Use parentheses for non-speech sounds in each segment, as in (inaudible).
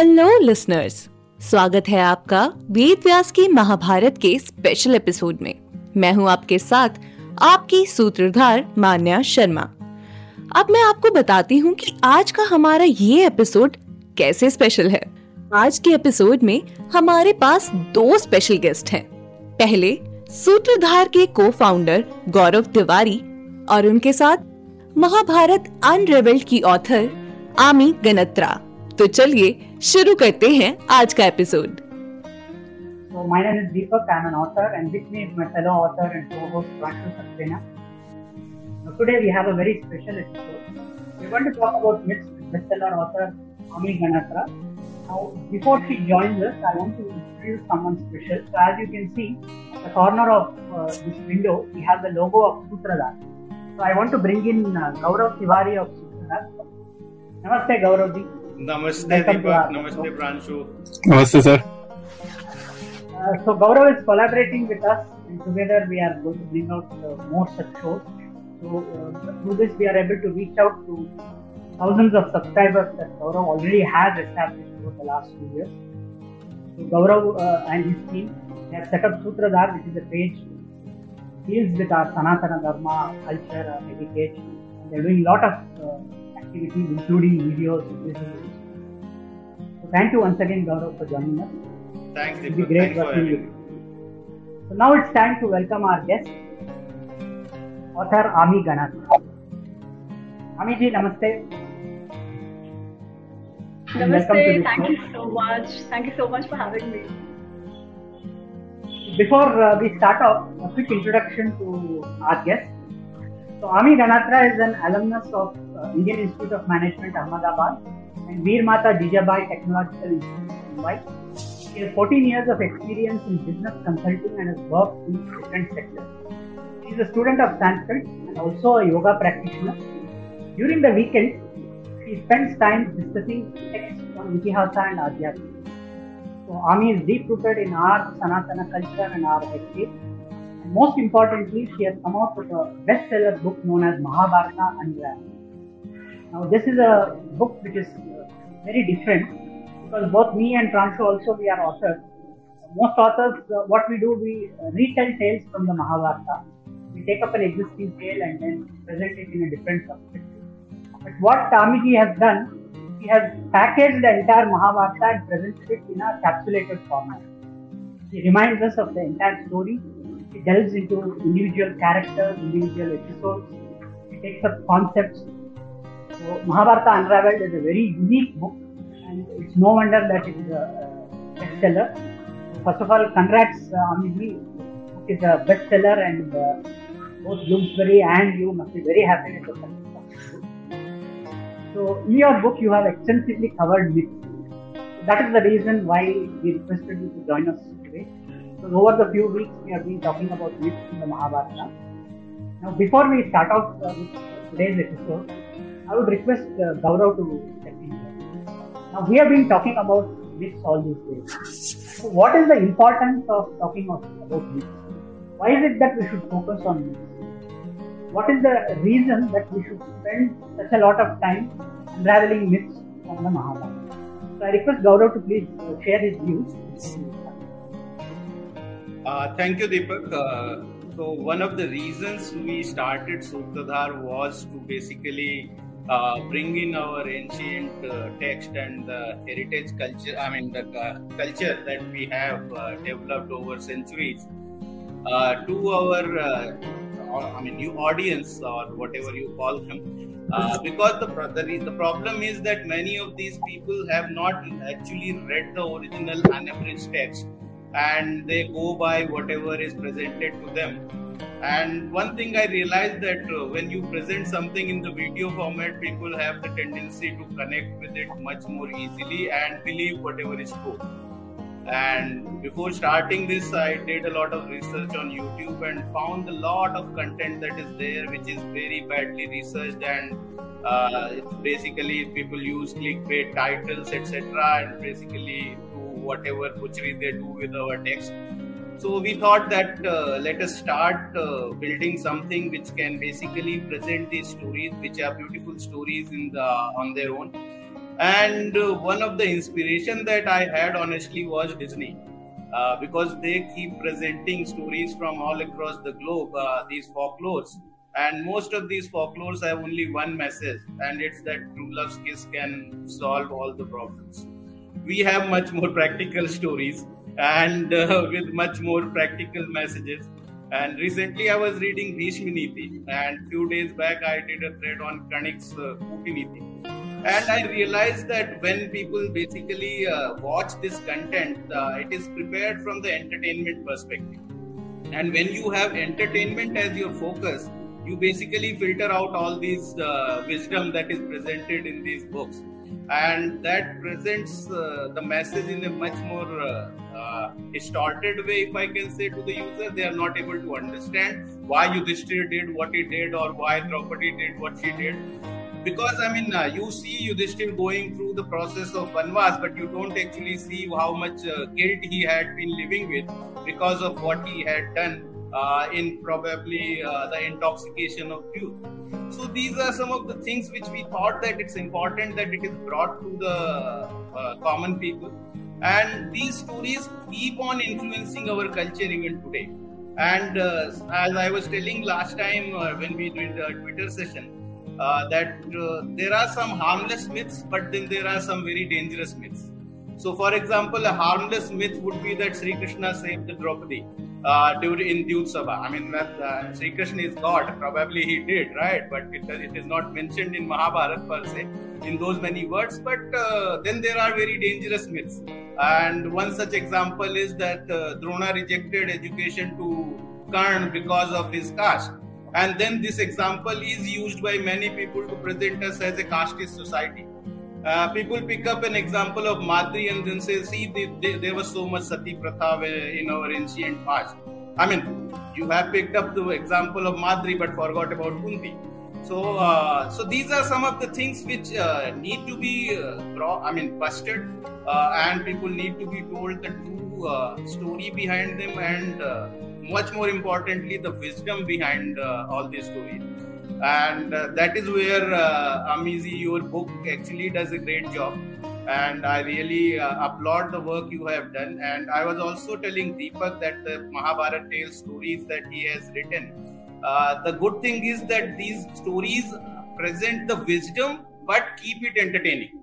Hello listeners स्वागत है आपका वेद व्यास की महाभारत के स्पेशल एपिसोड में। मैं हूँ आपके साथ आपकी सूत्रधार मान्या शर्मा। अब मैं आपको बताती हूँ कि आज का हमारा ये एपिसोड कैसे स्पेशल है। आज के एपिसोड में हमारे पास दो स्पेशल गेस्ट हैं। पहले, सूत्रधार के को फाउंडर गौरव तिवारी और उनके साथ महाभारत अनरेवल्ड की ऑथर आमी गनत्रा तो चलिए शुरू करते हैं आज का episode So my name is Deepak. I'm an author, and with me is my fellow author and co-host Pranshu Saxena. Now today we have a very special episode. We're going to talk about myths with bestseller author Ami Ganatra. Now, before she joins us, I want to introduce someone special. So as you can see, at the corner of uh, this window, we have the logo of Sutradhar. So I want to bring in uh, Gaurav Tiwari of Sutradhar. Namaste, Gaurav ji. नमस्ते दीपक नमस्ते प्रांशु। नमस्ते sir. So Gaurav is collaborating with us and together we are going to bring out more such show so through this we are able to reach out to thousands of subscribers that Gaurav already has established over the last two years so Gaurav and his team have set up Sutradhar which is a page deals with our Sanatana Dharma, culture, education. They're doing a lot of uh, activities, including videos, visits, Thank you once again, Gaurav, for joining us. Thanks, Deepak. It'll be great Thanks working with you. So now it's time to welcome our guest, author Ami Ganatra. Ami ji, namaste. Namaste. Thank show. you so much. Thank you so much for having me. Before uh, we start off, a quick introduction to our guest. So Ami Ganatra is an alumnus of uh, Indian Institute of Management, Ahmedabad and Veer Mata Jijabai Technological Institute, Mumbai. He has 14 years of experience in business consulting and has worked in different sectors. He is a student of Sanskrit and also a yoga practitioner. During the weekend, he spends time discussing texts on Itihasa and Adhyatma. So Ami is deep rooted in our Sanatana culture and our heritage. And most importantly, she has come out with a bestseller book known as Mahabharata Unraveled. Now, this is a book which is very different because both me and Pranshu also we are authors. Most authors, uh, what we do, we uh, retell tales from the Mahabharata. We take up an existing tale and then present it in a different perspective. But what Amiji has done, he has packaged the entire Mahabharata and presented it in a capsulated format. He reminds us of the entire story. He delves into individual characters, individual episodes. He takes up concepts. So Mahabharata Unraveled is a very unique book, and it's no wonder that it is a, bestseller. First of all, congrats, uh. Book is a bestseller, and uh, both Bloomsbury and you must be very happy with the success. So, in your book, you have extensively covered myths. That is the reason why we requested you to join us today. So, over the few weeks, we have been talking about myths in the Mahabharata. Now, before we start out uh, with today's episode, I would request uh, Gaurav to here. Now, we have been talking about myths all these days. So, what is the importance of talking about myths? Why is it that we should focus on myths? What is the reason that we should spend such a lot of time unraveling myths from the Mahabharata? So, I request Gaurav to please uh, share his views. Uh, thank you, Deepak. Uh, so, one of the reasons we started Sutradhar was to basically uh, bring in our ancient uh, text and the heritage culture, I mean, the uh, culture that we have uh, developed over centuries to our, I mean, new audience or whatever you call them. Because the, the the problem is that many of these people have not actually read the original unabridged text and they go by whatever is presented to them and one thing i realized that uh, when you present something in the video format people have the tendency to connect with it much more easily and believe whatever is told and before starting this i did a lot of research on youtube and found a lot of content that is there which is very badly researched and uh, it's basically people use clickbait titles etc and basically do whatever butchery they do with our text so we thought that uh, let us start uh, building something which can basically present these stories which are beautiful stories in the on their own And uh, one of the inspiration that I had honestly was Disney. Uh, because they keep presenting stories from all across the globe, uh, these folklores. And most of these folklores have only one message, and it's that true love's kiss can solve all the problems. We have much more (laughs) practical stories and uh, (laughs) with much more practical messages. And recently, I was reading Bhishma Niti, and few days back, I did a thread on Kanik's uh, and i realized that when people basically uh, watch this content uh, it is prepared from the entertainment perspective. And when you have entertainment as your focus you basically filter out all these uh, wisdom that is presented in these books and that presents uh, the message in a much more uh, uh, distorted way if i can say to the user. They are not able to understand why yudhishthir did what he did or why draupadi did what she did. Because I mean, uh, you see Yudhishthir going through the process of Vanvas, but you don't actually see how much uh, guilt he had been living with because of what he had done uh, in probably uh, the intoxication of youth. So these are some of the things which we thought that it's important that it is brought to the uh, common people, and these stories keep on influencing our culture even today. And uh, as I was telling last time when we did the Twitter session uh, that uh, there are some harmless myths, but then there are some very dangerous myths. So, for example, a harmless myth would be that Sri Krishna saved the Draupadi uh, during in Dyutsabha. I mean, uh, Sri Krishna is God. Probably he did, right? But it, it is not mentioned in Mahabharata per se in those many words. But uh, then there are very dangerous myths. And one such example is that uh, Drona rejected education to Karn because of his caste and then this example is used by many people to present us as a casteist society. Uh, people pick up an example of Madri and then say, see, they, they, there was so much sati pratha in our ancient past. I mean, you have picked up the example of Madri but forgot about Kunti. So, uh, so these are some of the things which uh, need to be, uh, I mean, busted, uh, and people need to be told the true uh, story behind them and much more importantly the wisdom behind all these stories and uh, that is where uh, amiji your book actually does a great job. And i really uh, applaud the work you have done. And i was also telling deepak that the mahabharata tale stories that he has written uh, the good thing is that these stories present the wisdom but keep it entertaining.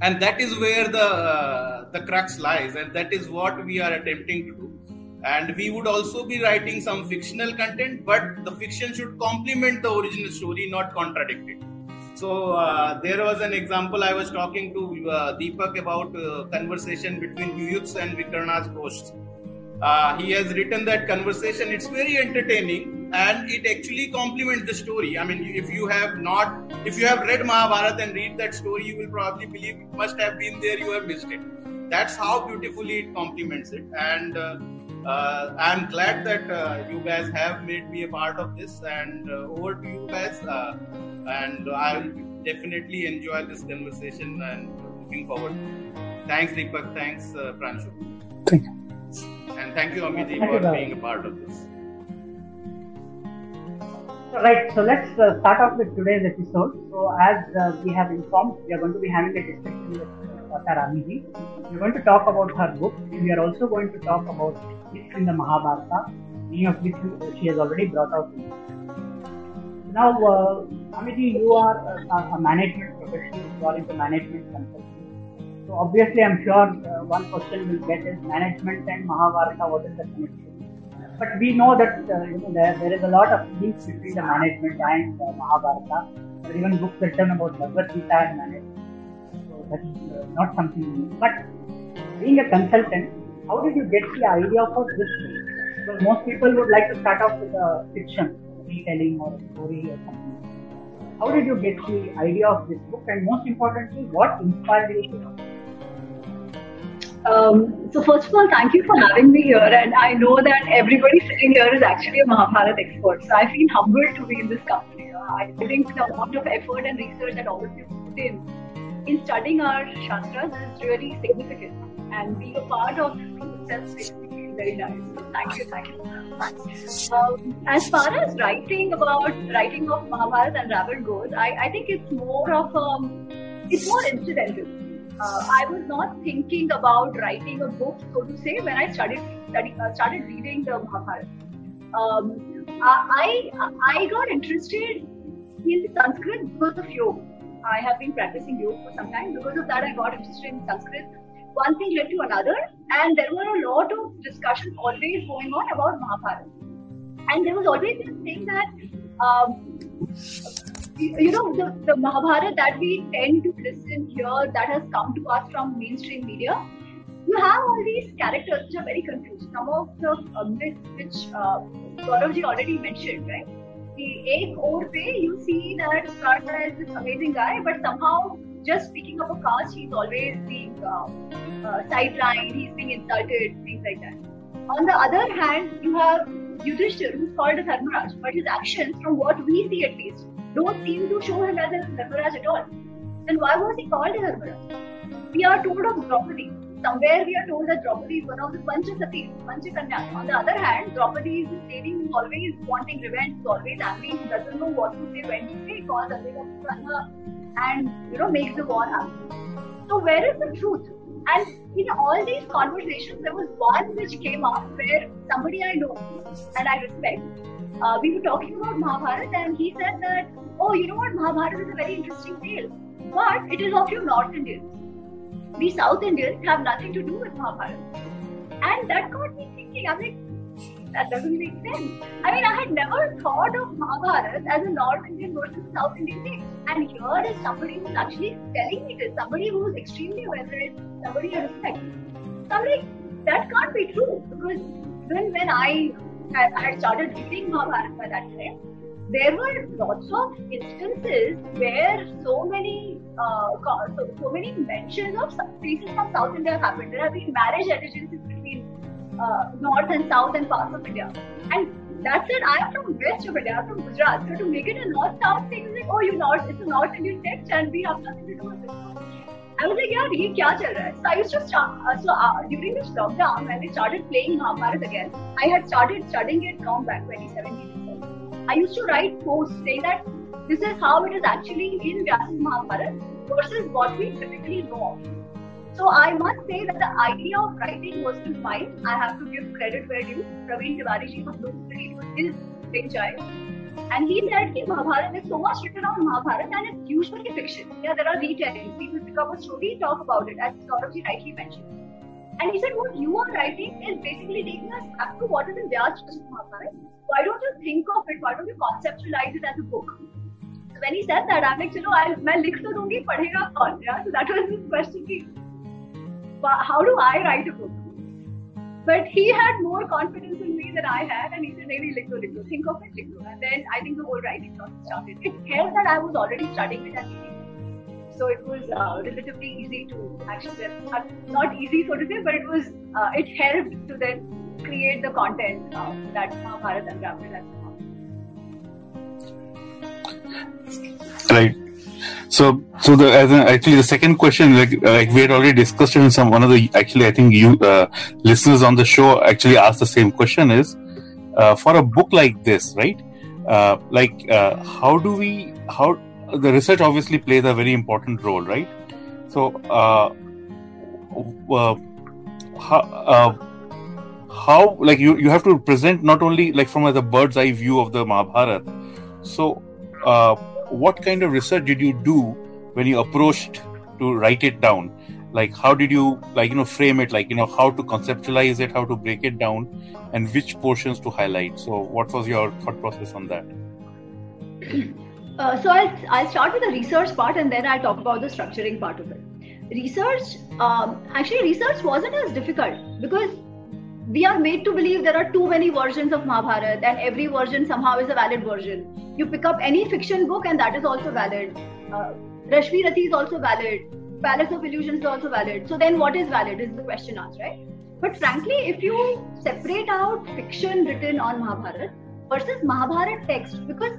And that is where the uh, the crux lies. And that is what we are attempting to do and we would also be writing some fictional content but the fiction should complement the original story not contradict it. So uh, there was an example i was talking to uh, deepak about uh, conversation between Yuyutsu and vikarna's ghosts. Uh, he has written that conversation. It's very entertaining and it actually complements the story. I mean if you have not if you have read mahabharata and read that story you will probably believe it must have been there you have missed it. That's how beautifully it complements it. And uh, I'm glad that uh, you guys have made me a part of this, and uh, over to you guys. Uh, and I will definitely enjoy this conversation and looking forward. Thanks, Deepak. Thanks, uh, Pranshu. Thank you. And thank you, Amiji, for being a part of this. Right, so let's uh, start off with today's episode. So, as uh, we have informed, we are going to be having a discussion with Dr. Amiji. We're going to talk about her book, we are also going to talk about in the Mahabharata, many of which she has already brought out. Now, uh, Amity, you are a, a, management professional, you are into management consulting. So, obviously, I'm sure uh, one question will get is management and Mahabharata, what is the connection? But we know that uh, you know, there, there is a lot of links between the management and uh, Mahabharata. There are even books written about Bhagavad Gita and management. So, that is uh, not something new. But being a consultant, how did you get the idea for this book? Because most people would like to start off with a fiction, retelling or a story or something. How did you get the idea of this book? And most importantly, what inspired you? Um, so first of all, thank you for having me here. And I know that everybody sitting here is actually a Mahabharata expert. So I feel humbled to be in this company. I think the amount of effort and research that all of you put in in studying our shastras is really significant and being a part of itself makes me feel very nice. Thank you, thank you. Um, as far as writing about writing of Mahabharata Unraveled goes, I, I think it's more of um, it's more incidental. Uh, I was not thinking about writing a book, so to say, when I started study, uh, started reading the Mahabharata. Um, I, I got interested in Sanskrit because of yoga. I have been practicing yoga for some time. Because of that, I got interested in Sanskrit. One thing led to another, and there were a lot of discussions always going on about Mahabharata. And there was always this thing that um, you know, the, the Mahabharata that we tend to listen here that has come to us from mainstream media, you have all these characters which are very confused. Some of the uh, myths which uh, Gauravji already mentioned, right? Or pe, you see that Karna is this amazing guy, but somehow just speaking of a caste, he's always being uh, uh, sidelined, he's being insulted, things like that. On the other hand, you have Yudhishthir, who's called a Dharmaraj, but his actions, from what we see at least, don't seem to show him as a Dharmaraj at all. Then why was he called a Dharmaraj? We are told of Draupadi. Somewhere we are told that Draupadi is one of the Panchasatis, Panchakanyas. On the other hand, Draupadi is this lady who's always wanting revenge, who's always angry, who doesn't know what to say, when to say, calls Ambika and you know makes the war happen. So where is the truth? And in all these conversations, there was one which came up where somebody I know and I respect, uh, we were talking about Mahabharata, and he said that, oh, you know what, Mahabharata is a very interesting tale, but it is of you North Indians. We South Indians have nothing to do with Mahabharata. And that got me thinking, I'm like, that doesn't make sense. I mean, I had never thought of Mahabharata as a North Indian versus South Indian thing. And here is somebody who's actually telling me this, somebody who's extremely well read, somebody I respect. So I'm like, that can't be true because even when I had, I had started reading Mahabharata by that time, there were lots of instances where so many uh, so, so, many mentions of places from South India happened. There have been marriage allegiances between uh, North and South and parts of India. And that's it. I'm from West of India. I'm from Gujarat. So to make it a North-South thing is like, oh, you North, it's a North Indian text, and we have nothing to do with it. I was like, yeah, really, what's chal? So I used to uh, so uh, during this lockdown, when we started playing Mahabharat again, I had started studying it long back, 2017. I used to write posts saying that this is how it is actually in Vyas's Mahabharata versus what we typically know of. So I must say that the idea of writing was still mine. I have to give credit where due. Praveen Tiwari ji from Blue City was his big child. And he said that Mahabharata, there's so much written on Mahabharata and it's usually fiction. Yeah, there are retellings. People pick up a story, talk about it, as Saurabh rightly mentioned. And he said, What you are writing is basically taking us back to what is in Vyas Mahabharata. Why don't you think of it? Why don't you conceptualize it as a book? When he said that, I'm like, Chalo, I'll, मैं लिख तो दूंगी पढ़ेगा yeah? So that was his question. How do I write a book? But he had more confidence in me than I had, and he said, really, Likto, Likto, think of it, Likto. And then I think the whole writing process started. It helped that I was already studying it and so it was uh, relatively easy to actually, uh, not easy so to say, but it was, uh, it helped to then create the content uh, that Mahabharata Unraveled has Right. So, so the as actually the second question, like, uh, like we had already discussed in some one of the actually I think you uh, listeners on the show actually asked the same question is uh, for a book like this, right? Uh, like uh, how do we how the research obviously plays a very important role, right? So, uh, uh how uh, how like you you have to present not only like from the bird's eye view of the Mahabharata, so uh, what kind of research did you do when you approached to write it down? Like how did you like you know frame it? Like you know how to conceptualize it how to break it down and which portions to highlight? So what was your thought process on that (clears throat) uh, so I'll, I'll start with the research part and then I'll talk about the structuring part of it research um, actually research wasn't as difficult because we are made to believe there are too many versions of Mahabharata and every version somehow is a valid version. You pick up any fiction book and that is also valid. Uh, Rashmi Rathi is also valid. Palace of Illusions is also valid. So then what is valid is the question asked, right? But frankly, if you separate out fiction written on Mahabharata versus Mahabharata text, because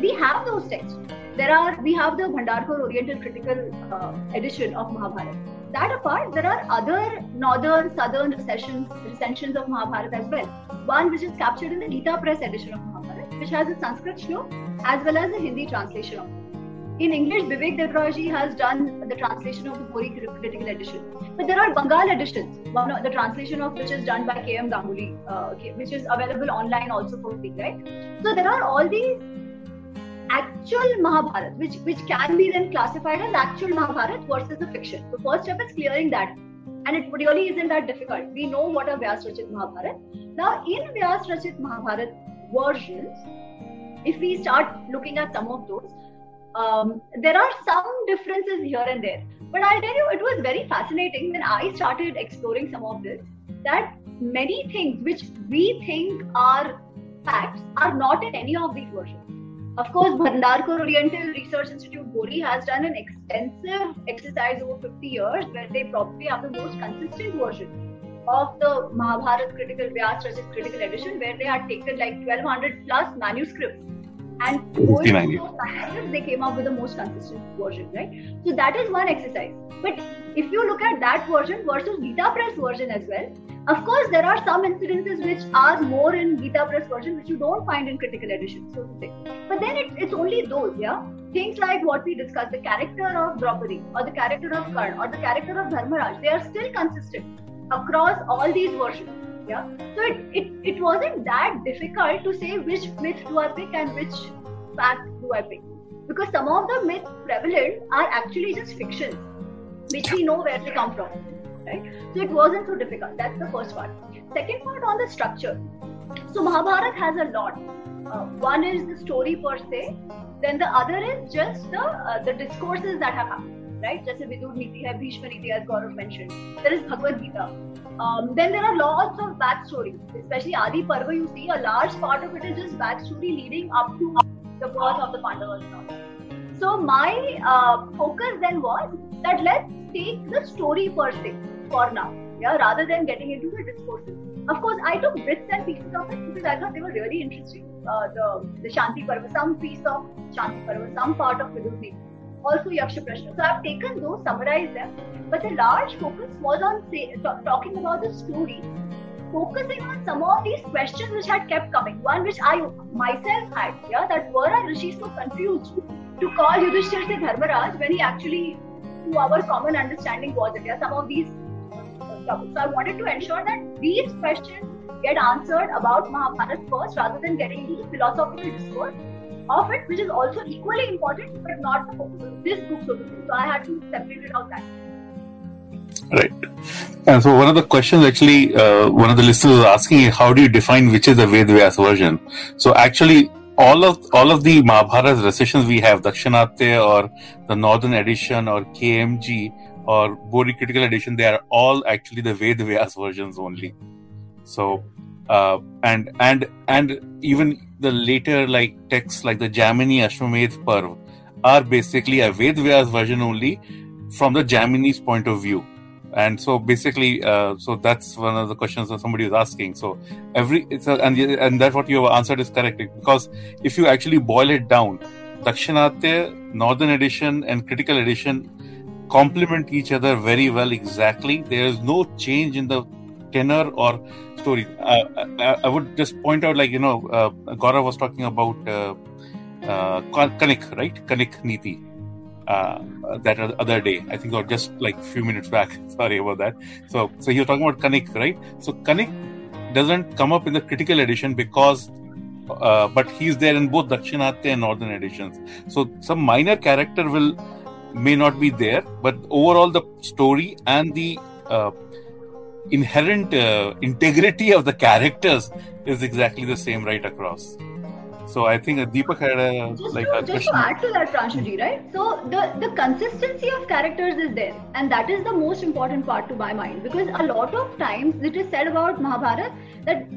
we have those texts. There are, we have the Bhandarkar Oriental Critical uh, edition of Mahabharata that apart, there are other northern, southern recensions, recensions of Mahabharata as well. One which is captured in the Gita Press edition of Mahabharata, which has a Sanskrit shlok as well as a Hindi translation of it. In English, Vivek Debroyji has done the translation of the Bori critical edition. But there are Bengal editions, one of the translation of which is done by K.M. Ganguly, uh, which is available online also for free, right? So there are all these actual Mahabharat, which, which can be then classified as actual Mahabharat versus the fiction. The first step is clearing that. And it really isn't that difficult. We know what a Vyas Rachit Mahabharat. Now, in Vyas Rachit Mahabharat versions, if we start looking at some of those, um, there are some differences here and there. But I'll tell you, it was very fascinating when I started exploring some of this that many things which we think are facts are not in any of these versions. Of course, Bhandarkar Oriental Research Institute, Bori, has done an extensive exercise over 50 years where they probably have the most consistent version of the Mahabharat critical Vyas Rachit critical edition, where they had taken like 1200 plus manuscripts and going they came up with the most consistent version, right? So that is one exercise. But if you look at that version versus Gita Press version as well, of course there are some incidences which are more in Gita Press version which you don't find in critical edition, so to say. But then it, it's only those, yeah. Things like what we discussed, the character of Draupadi or the character of Karn or the character of Dharmaraj, they are still consistent across all these versions yeah. So it, it it wasn't that difficult to say which myth do i pick and which fact do i pick. Because some of the myths prevalent are actually just fictions which we know where they come from right? So it wasn't so difficult. That's the first part. Second part on the structure. So mahabharat has a lot. Uh, one is the story per se then the other is just the uh, the discourses that have happened right? जैसे विदुर नीति है भीष्म नीति as Gaurav mentioned. There is Bhagavad Gita. Um, then there are lots of backstories, especially Adi Parva. You see, a large part of it is just backstory leading up to the birth of the Pandavas. So my uh, focus then was that let's take the story per se for now, yeah, rather than getting into the discourses. Of course, I took bits and pieces of it because I thought they were really interesting. Uh, the the Shanti Parva, some piece of Shanti Parva, some part of Vidur Niti also Yaksha Prashna. So I've taken those, summarized them, but the large focus was on say, t- talking about the story, focusing on some of these questions which had kept coming. One which I myself had, yeah, that were our rishis so confused to call Yudhishthir the Dharmaraj when he actually, to our common understanding, was it? Yeah, some of these uh, So I wanted to ensure that these questions get answered about Mahabharata first rather than getting the philosophical discourse of it, which is also equally important, but not the focus of this book, so. So I had to separate it out that. Right. And so one of the questions actually, uh, one of the listeners was asking how do you define which is the Ved Vyas version? So actually, all of all of the Mahabharata recensions we have, Dakshinatya or the Northern Edition or KMG or Bori Critical Edition, they are all actually the Ved Vyas (laughs) versions only. So uh, and and and even the later like texts like the Jaimini Ashwamedh Parv are basically a Ved Vyas version only from the Jaimini's point of view. And so basically, uh, so that's one of the questions that somebody was asking. So every it's a, and and that's what you have answered is correct because if you actually boil it down, Dakshinatya, Northern Edition, and Critical Edition complement each other very well. Exactly, there is no change in the tenor or story. Uh, I, I, would just point out, like you know, uh, Gaurav was talking about uh, uh, Kanik, right? Kanik Niti. Uh, that other day, I think, or just like a few minutes back. (laughs) Sorry about that. So, so he was talking about Kanik, right? So Kanik doesn't come up in the critical edition because, uh, but he's there in both Dakshinatya and Northern editions. So some minor character will may not be there, but overall the story and the uh, inherent uh, integrity of the characters is exactly the same right across. So I think Deepak had a just like to, a just question. to add to that, Pranshuji, right? So the the consistency of characters is there, and that is the most important part to my mind because a lot of times it is said about Mahabharata that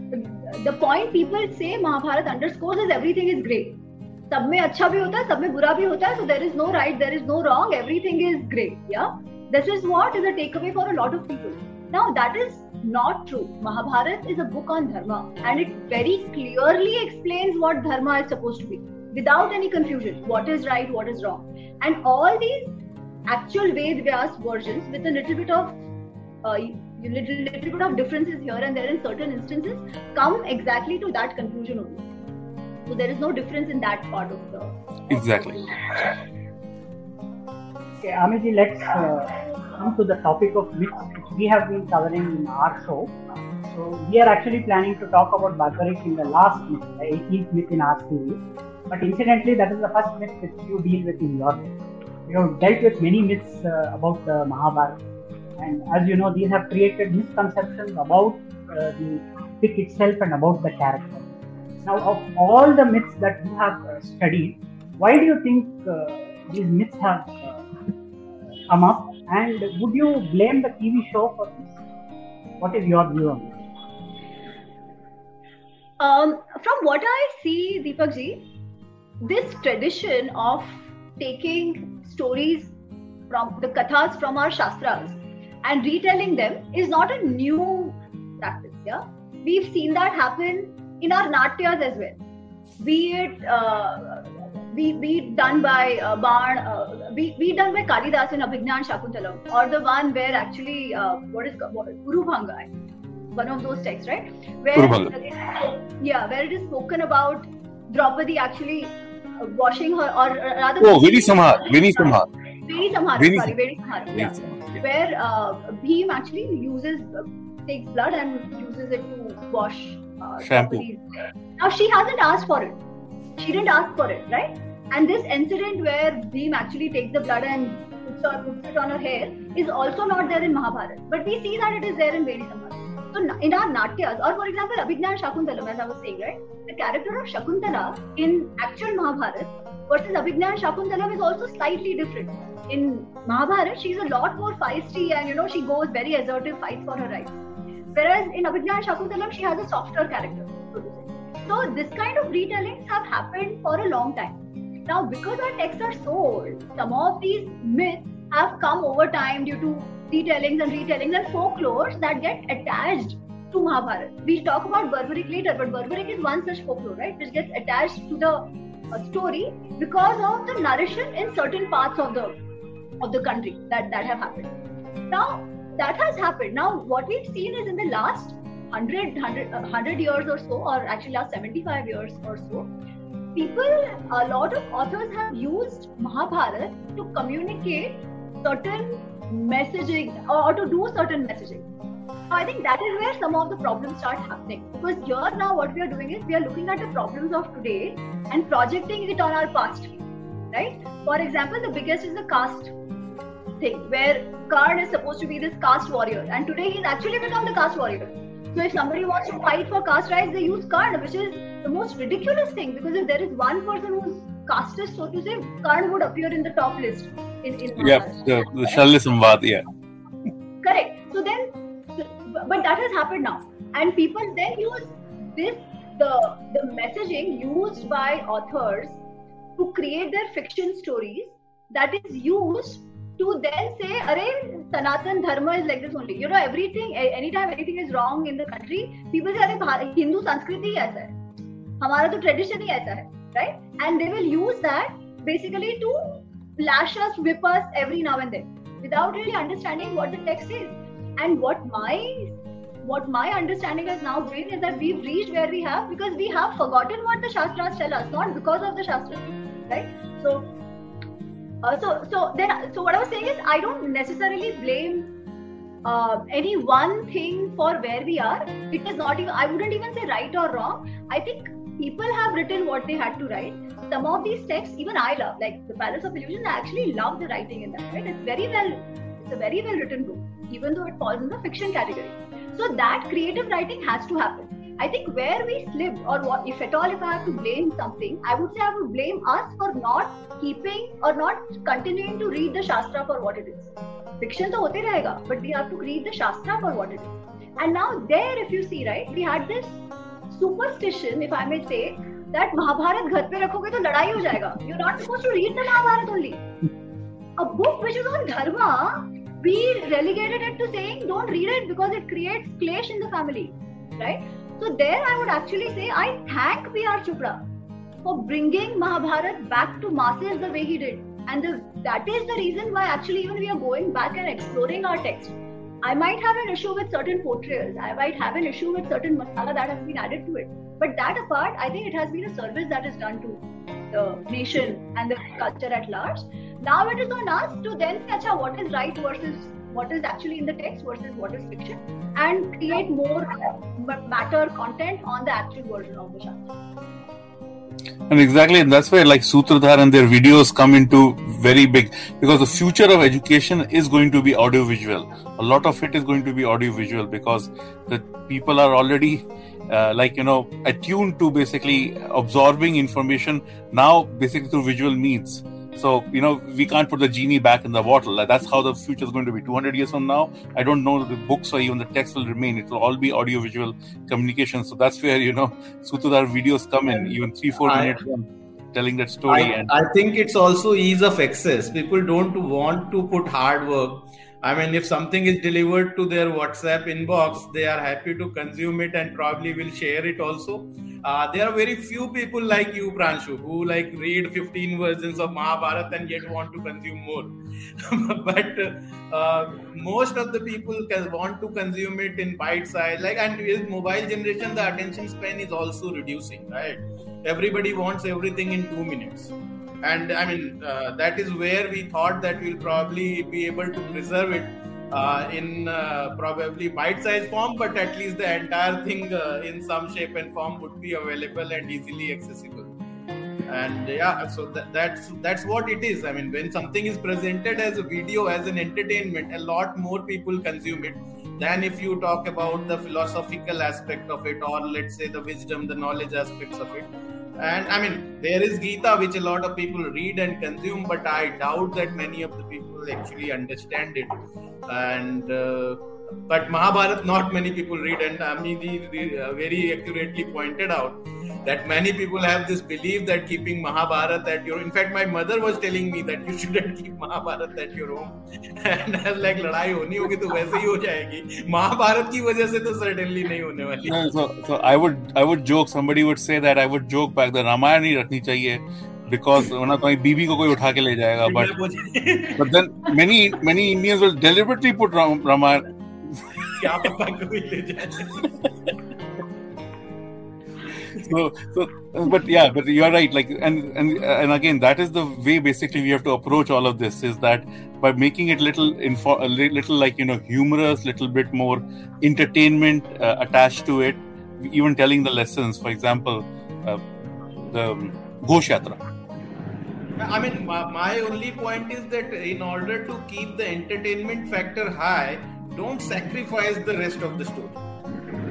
the point people say Mahabharata underscores is everything is great. सब में अच्छा भी होता है सब में बुरा भी होता है so there is no right there is no wrong everything is great yeah this is what is a takeaway for a lot of people now, that is not true. Mahabharata is a book on dharma and it very clearly explains what dharma is supposed to be without any confusion what is right, what is wrong. And all these actual Ved Vyas versions with a little bit of uh, little, little bit of differences here and there in certain instances come exactly to that conclusion only. So there is no difference in that part of the. Exactly. Okay, Amiji, let's uh, come to the topic of myths which we have been covering in our show. So we are actually planning to talk about Barbarik in the last myth, the 18th myth in our series. But incidentally, that is the first myth which you deal with in your book. We have dealt with many myths uh, about the Mahabharata, and as you know, these have created misconceptions about uh, the epic itself and about the character. Now, of all the myths that you have uh, studied, why do you think uh, these myths have uh, come up? And would you blame the TV show for this? What is your view on this? Um, from what I see, Deepak ji, this tradition of taking stories from the kathas from our shastras and retelling them is not a new practice. Yeah, we've seen that happen in our natyas as well. Be it uh, be, be done by uh, Barn, uh, be, be done by Kalidas in Abhignan Shakuntalam, or the one where actually uh, what is what, Urubhanga, one of those texts, right? Where yeah, where it is spoken about Draupadi actually uh, washing her, or rather. Oh, Veni Samhar, Veni Samhar. Veni Samhar, sorry, Veni Samhar. Yeah. yeah. Where uh, Bhim actually uses, uh, takes blood and uses it to wash uh, shampoo. Now she hasn't asked for it. She didn't ask for it, right? And this incident where Bhim actually takes the blood and puts, her, puts it on her hair is also not there in Mahabharata. But we see that it is there in Veni Samhar. So in our Natyas, or for example, Abhignan Shakuntalam, as I was saying, right? The character of Shakuntala in actual Mahabharata versus Abhignan Shakuntalam is also slightly different. In Mahabharata, she's a lot more feisty and you know she goes very assertive, fights for her rights. Whereas in Abhignan Shakuntalam, she has a softer character, so this kind of retellings have happened for a long time. Now, because our texts are so old, some of these myths have come over time due to retellings and retellings and folklores that get attached to Mahabharata. We'll talk about Barbarik later, but Barbarik is one such folklore, right, which gets attached to the uh, story because of the narration in certain parts of the of the country that that have happened. Now that has happened. Now what we've seen is in the last 100, 100, 100 uh, years or so, or actually last 75 years or so, people, a lot of authors have used Mahabharata to communicate certain messaging or to do certain messaging. I think that is where some of the problems start happening. Because here now what we are doing is we are looking at the problems of today and projecting it on our past. Right? For example, the biggest is the caste thing, where Karn is supposed to be this caste warrior, and today he's actually become the caste warrior. So if somebody wants to fight for caste rights, they use Karn, which is the most ridiculous thing because if there is one person who's casteist, so to say, Karn would appear in the top list in, in yeah, the, the Samvad, yeah. Correct. So then, but that has happened now, and people then use this the the messaging used by authors to create their fiction stories that is used to then say, Arey, Sanatan Dharma is like this only. You know, everything, anytime anything is wrong in the country, people say, Arey, Hindu Sanskriti is aisa hai. Tradition is aisa. Right? And they will use that basically to lash us, whip us every now and then without really understanding what the text is. And what my what my understanding has now been is that we've reached where we have because we have forgotten what the Shastras tell us, not because of the Shastras. Right? So uh, so so then so what I was saying is I don't necessarily blame uh, any one thing for where we are. It is not even I wouldn't even say right or wrong. I think people have written what they had to write. Some of these texts, even I love, like the Palace of Illusion. I actually love the writing in that. Right? It's very well, it's a very well written book, even though it falls in the fiction category. So that creative writing has to happen. I think where we slipped, or what, if at all, if I have to blame something, I would say I would blame us for not keeping or not continuing to read the Shastra for what it is. Fiction to hote rahega, but we have to read the Shastra for what it is. And now there, if you see, right, we had this superstition, if I may say, that Mahabharat घर पे रखोगे तो लड़ाई हो जाएगा. You're not supposed to read the Mahabharat only. A book which is on dharma, we relegated it to saying don't read it because it creates clash in the family, right? So there I would actually say I thank B.R. Chopra for bringing Mahabharat back to masses the way he did. And the, that is the reason why actually even we are going back and exploring our text. I might have an issue with certain portrayals. I might have an issue with certain masala that has been added to it. But that apart, I think it has been a service that is done to the nation and the culture at large. Now it is on us to then catch out what is right versus what is actually in the text versus what is fiction and create more matter content on the actual version of the Shastra. And exactly, and that's where like Sutradhar and their videos come into very big because the future of education is going to be audiovisual. A lot of it is going to be audiovisual because the people are already uh, like you know attuned to basically absorbing information now basically through visual means so, you know, we can't put the genie back in the bottle. That's how the future is going to be. 200 years from now, I don't know the books or even the text will remain. It will all be audiovisual communication. So that's where, you know, Sutradhar videos come in, even three, four I, minutes telling that story. I, and I think it's also ease of access. People don't want to put hard work I mean, if something is delivered to their WhatsApp inbox, they are happy to consume it and probably will share it also. Uh, there are very few people like you, Pranshu, who like read 15 versions of Mahabharata and yet want to consume more. (laughs) but uh, most of the people can want to consume it in bite size. Like, and with mobile generation, the attention span is also reducing, right? Everybody wants everything in two minutes and i mean uh, that is where we thought that we'll probably be able to preserve it uh, in uh, probably bite-sized form but at least the entire thing uh, in some shape and form would be available and easily accessible. And yeah so that, that's that's what it is. I mean when something is presented as a video as an entertainment a lot more people consume it than if you talk about the philosophical aspect of it or let's say the wisdom the knowledge aspects of it and i mean there is gita which a lot of people read and consume but i doubt that many of the people actually understand it. And uh, but Mahabharat, not many people read, and Amidi uh, very accurately pointed out that many people have this belief that keeping Mahabharat at your. In fact, my mother was telling me that you (laughs) shouldn't keep Mahabharat at your home, (laughs) and I was like, लड़ाई होनी होगी तो वैसे ही हो जाएगी महाभारत की वजह से तो certainly नहीं होने वाली. No, so, so I would I would joke. Somebody would say that I would joke back the Ramayan ही रखनी चाहिए. because वरना तो बीबी को कोई उठा के ले जाएगा but (laughs) but then many many Indians will deliberately put Ramayana क्या पता कोई ले जाए so so but yeah but you're right like and and and again that is the way basically we have to approach all of this is that by making it little info a little like you know humorous little bit more entertainment uh, attached to it even telling the lessons for example uh, the um, Ghosh Yatra I mean, my, my only point is that in order to keep the entertainment factor high, don't sacrifice the rest of the story.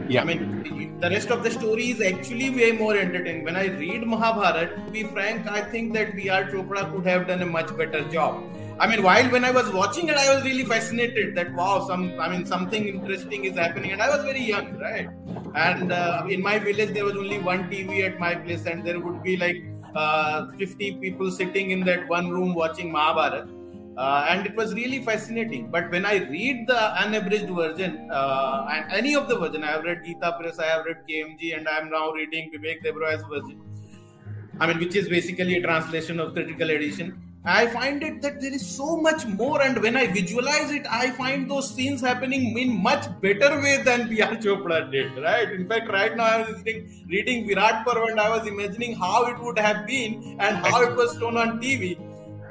Yeah. I mean, the rest of the story is actually way more entertaining. When I read Mahabharata, to be frank, I think that B.R. Chopra could have done a much better job. I mean, while when I was watching it, I was really fascinated that wow, some I mean something interesting is happening, and I was very young, right? And uh, in my village, there was only one TV at my place, and there would be like uh, 50 people sitting in that one room watching Mahabharata uh, and it was really fascinating. But when I read the unabridged version, uh, and any of the version, I have read Gita Press, I have read KMG, and I am now reading Vivek Debroy's version. I mean, which is basically a translation of critical edition. I find it that there is so much more, and when I visualize it, I find those scenes happening in much better way than B.R. Chopra did. Right? In fact, right now I was reading, reading Virat Parv, and I was imagining how it would have been and how it was shown on TV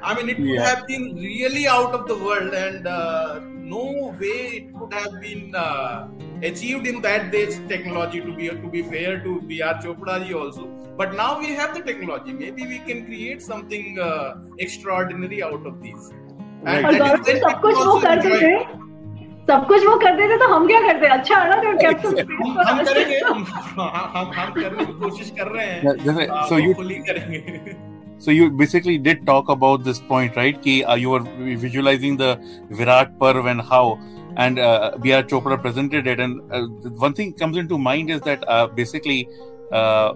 I mean, it would yeah. have been really out of the world, and uh, no way it could have been uh, achieved in that day's technology. To be to be fair to B.R. Chopra ji also, but now we have the technology. Maybe we can create something uh, extraordinary out of these. And, and सब कुछ वो करते थे सब कुछ वो करते थे तो हम क्या करते अच्छा है ना तो कैप्टन हम करेंगे हम हम हम करने की कोशिश कर रहे हैं so you करेंगे so you basically did talk about this point, right? Ki, uh, you were visualizing the Virat Parv and how, and uh, B.R. Chopra presented it. And uh, one thing comes into mind is that uh, basically uh,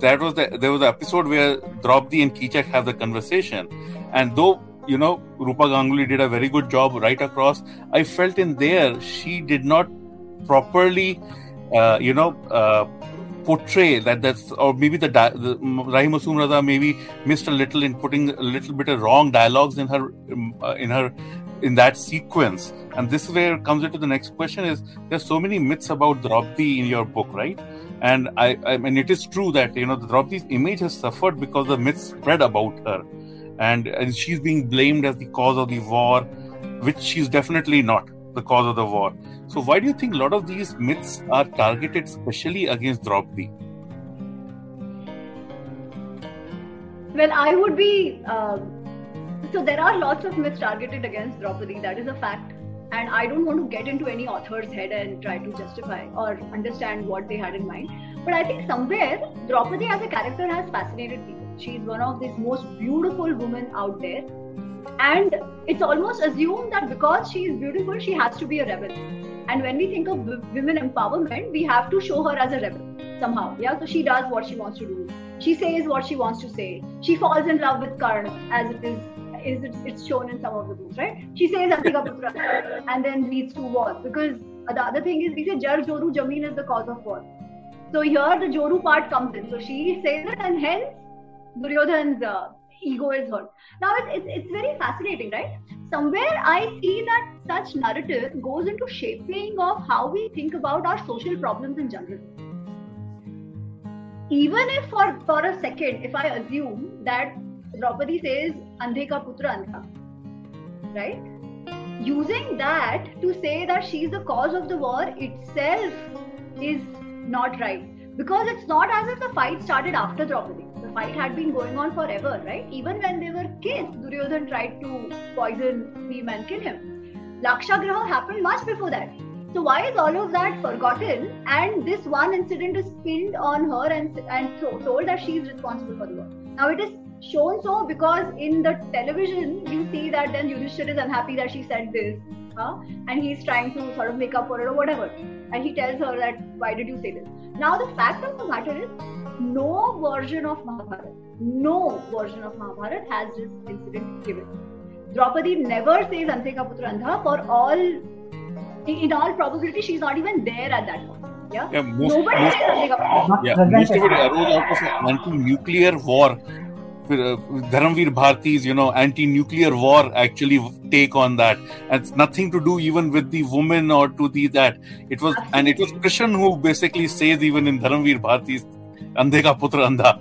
that was the, there was an episode where Draupadi and Kichak have the conversation, and though you know Rupa Ganguly did a very good job right across, I felt in there she did not properly, uh, you know portray that that's or maybe the, the Rahi Masoom maybe missed a little in putting a little bit of wrong dialogues in her um, uh, in her in that sequence. And this is where comes into the next question is there's so many myths about Draupadi in your book right? And I, I mean it is true that you know Draupadi's image has suffered because the myths spread about her. And, and she's being blamed as the cause of the war, which she's definitely not the cause of the war. So, why do you think a lot of these myths are targeted specially against Draupadi? Well, I would be. Um, so there are lots of myths targeted against Draupadi. That is a fact, and I don't want to get into any author's head and try to justify or understand what they had in mind. But I think somewhere Draupadi as a character has fascinated people. She's one of these most beautiful women out there, and it's almost assumed that because she is beautiful, she has to be a rebel. And when we think of women empowerment, we have to show her as a rebel somehow. Yeah, so she does what she wants to do. She says what she wants to say. She falls in love with Karna, as it is is it, it's shown in some of the books, right? She says Antika Putra and then leads to war. Because the other thing is we say Jar Joru Jameen is the cause of war. So here the Joru part comes in. So she says it and hence Duryodhan's uh, ego is hurt. Now it's, it's, it's very fascinating, right? Somewhere I see that such narrative goes into shaping of how we think about our social problems in general. Even if for, for a second, if I assume that Draupadi says Andhe ka putra andha, right? Using that to say that she's the cause of the war itself is not right. Because it's not as if the fight started after Draupadi fight had been going on forever, right? Even when they were kids, Duryodhan tried to poison Bhim and kill him. Lakshagraha happened much before that. So why is all of that forgotten? And this one incident is pinned on her and and told that she is responsible for the war. Now it is shown so because in the television you see that then Yudhishthir is unhappy that she said this, huh? and he's trying to sort of make up for it or whatever. And he tells her that why did you say this? Now the fact of the matter is no version of Mahabharata, no version of Mahabharata has this incident given. Draupadi never says Anteka putra andha for all, in all probability, she's not even there at that point. Yeah, yeah most, Nobody most, says Ante ka Yeah, most of it arose out of an anti-nuclear war. Uh, Dharamveer Bharati's, you know, anti-nuclear war actually take on that. And it's nothing to do even with the woman or to the that. It was, Absolutely. and it was Krishna who basically says even in Dharamveer Bharati's Andhe ka putra andha.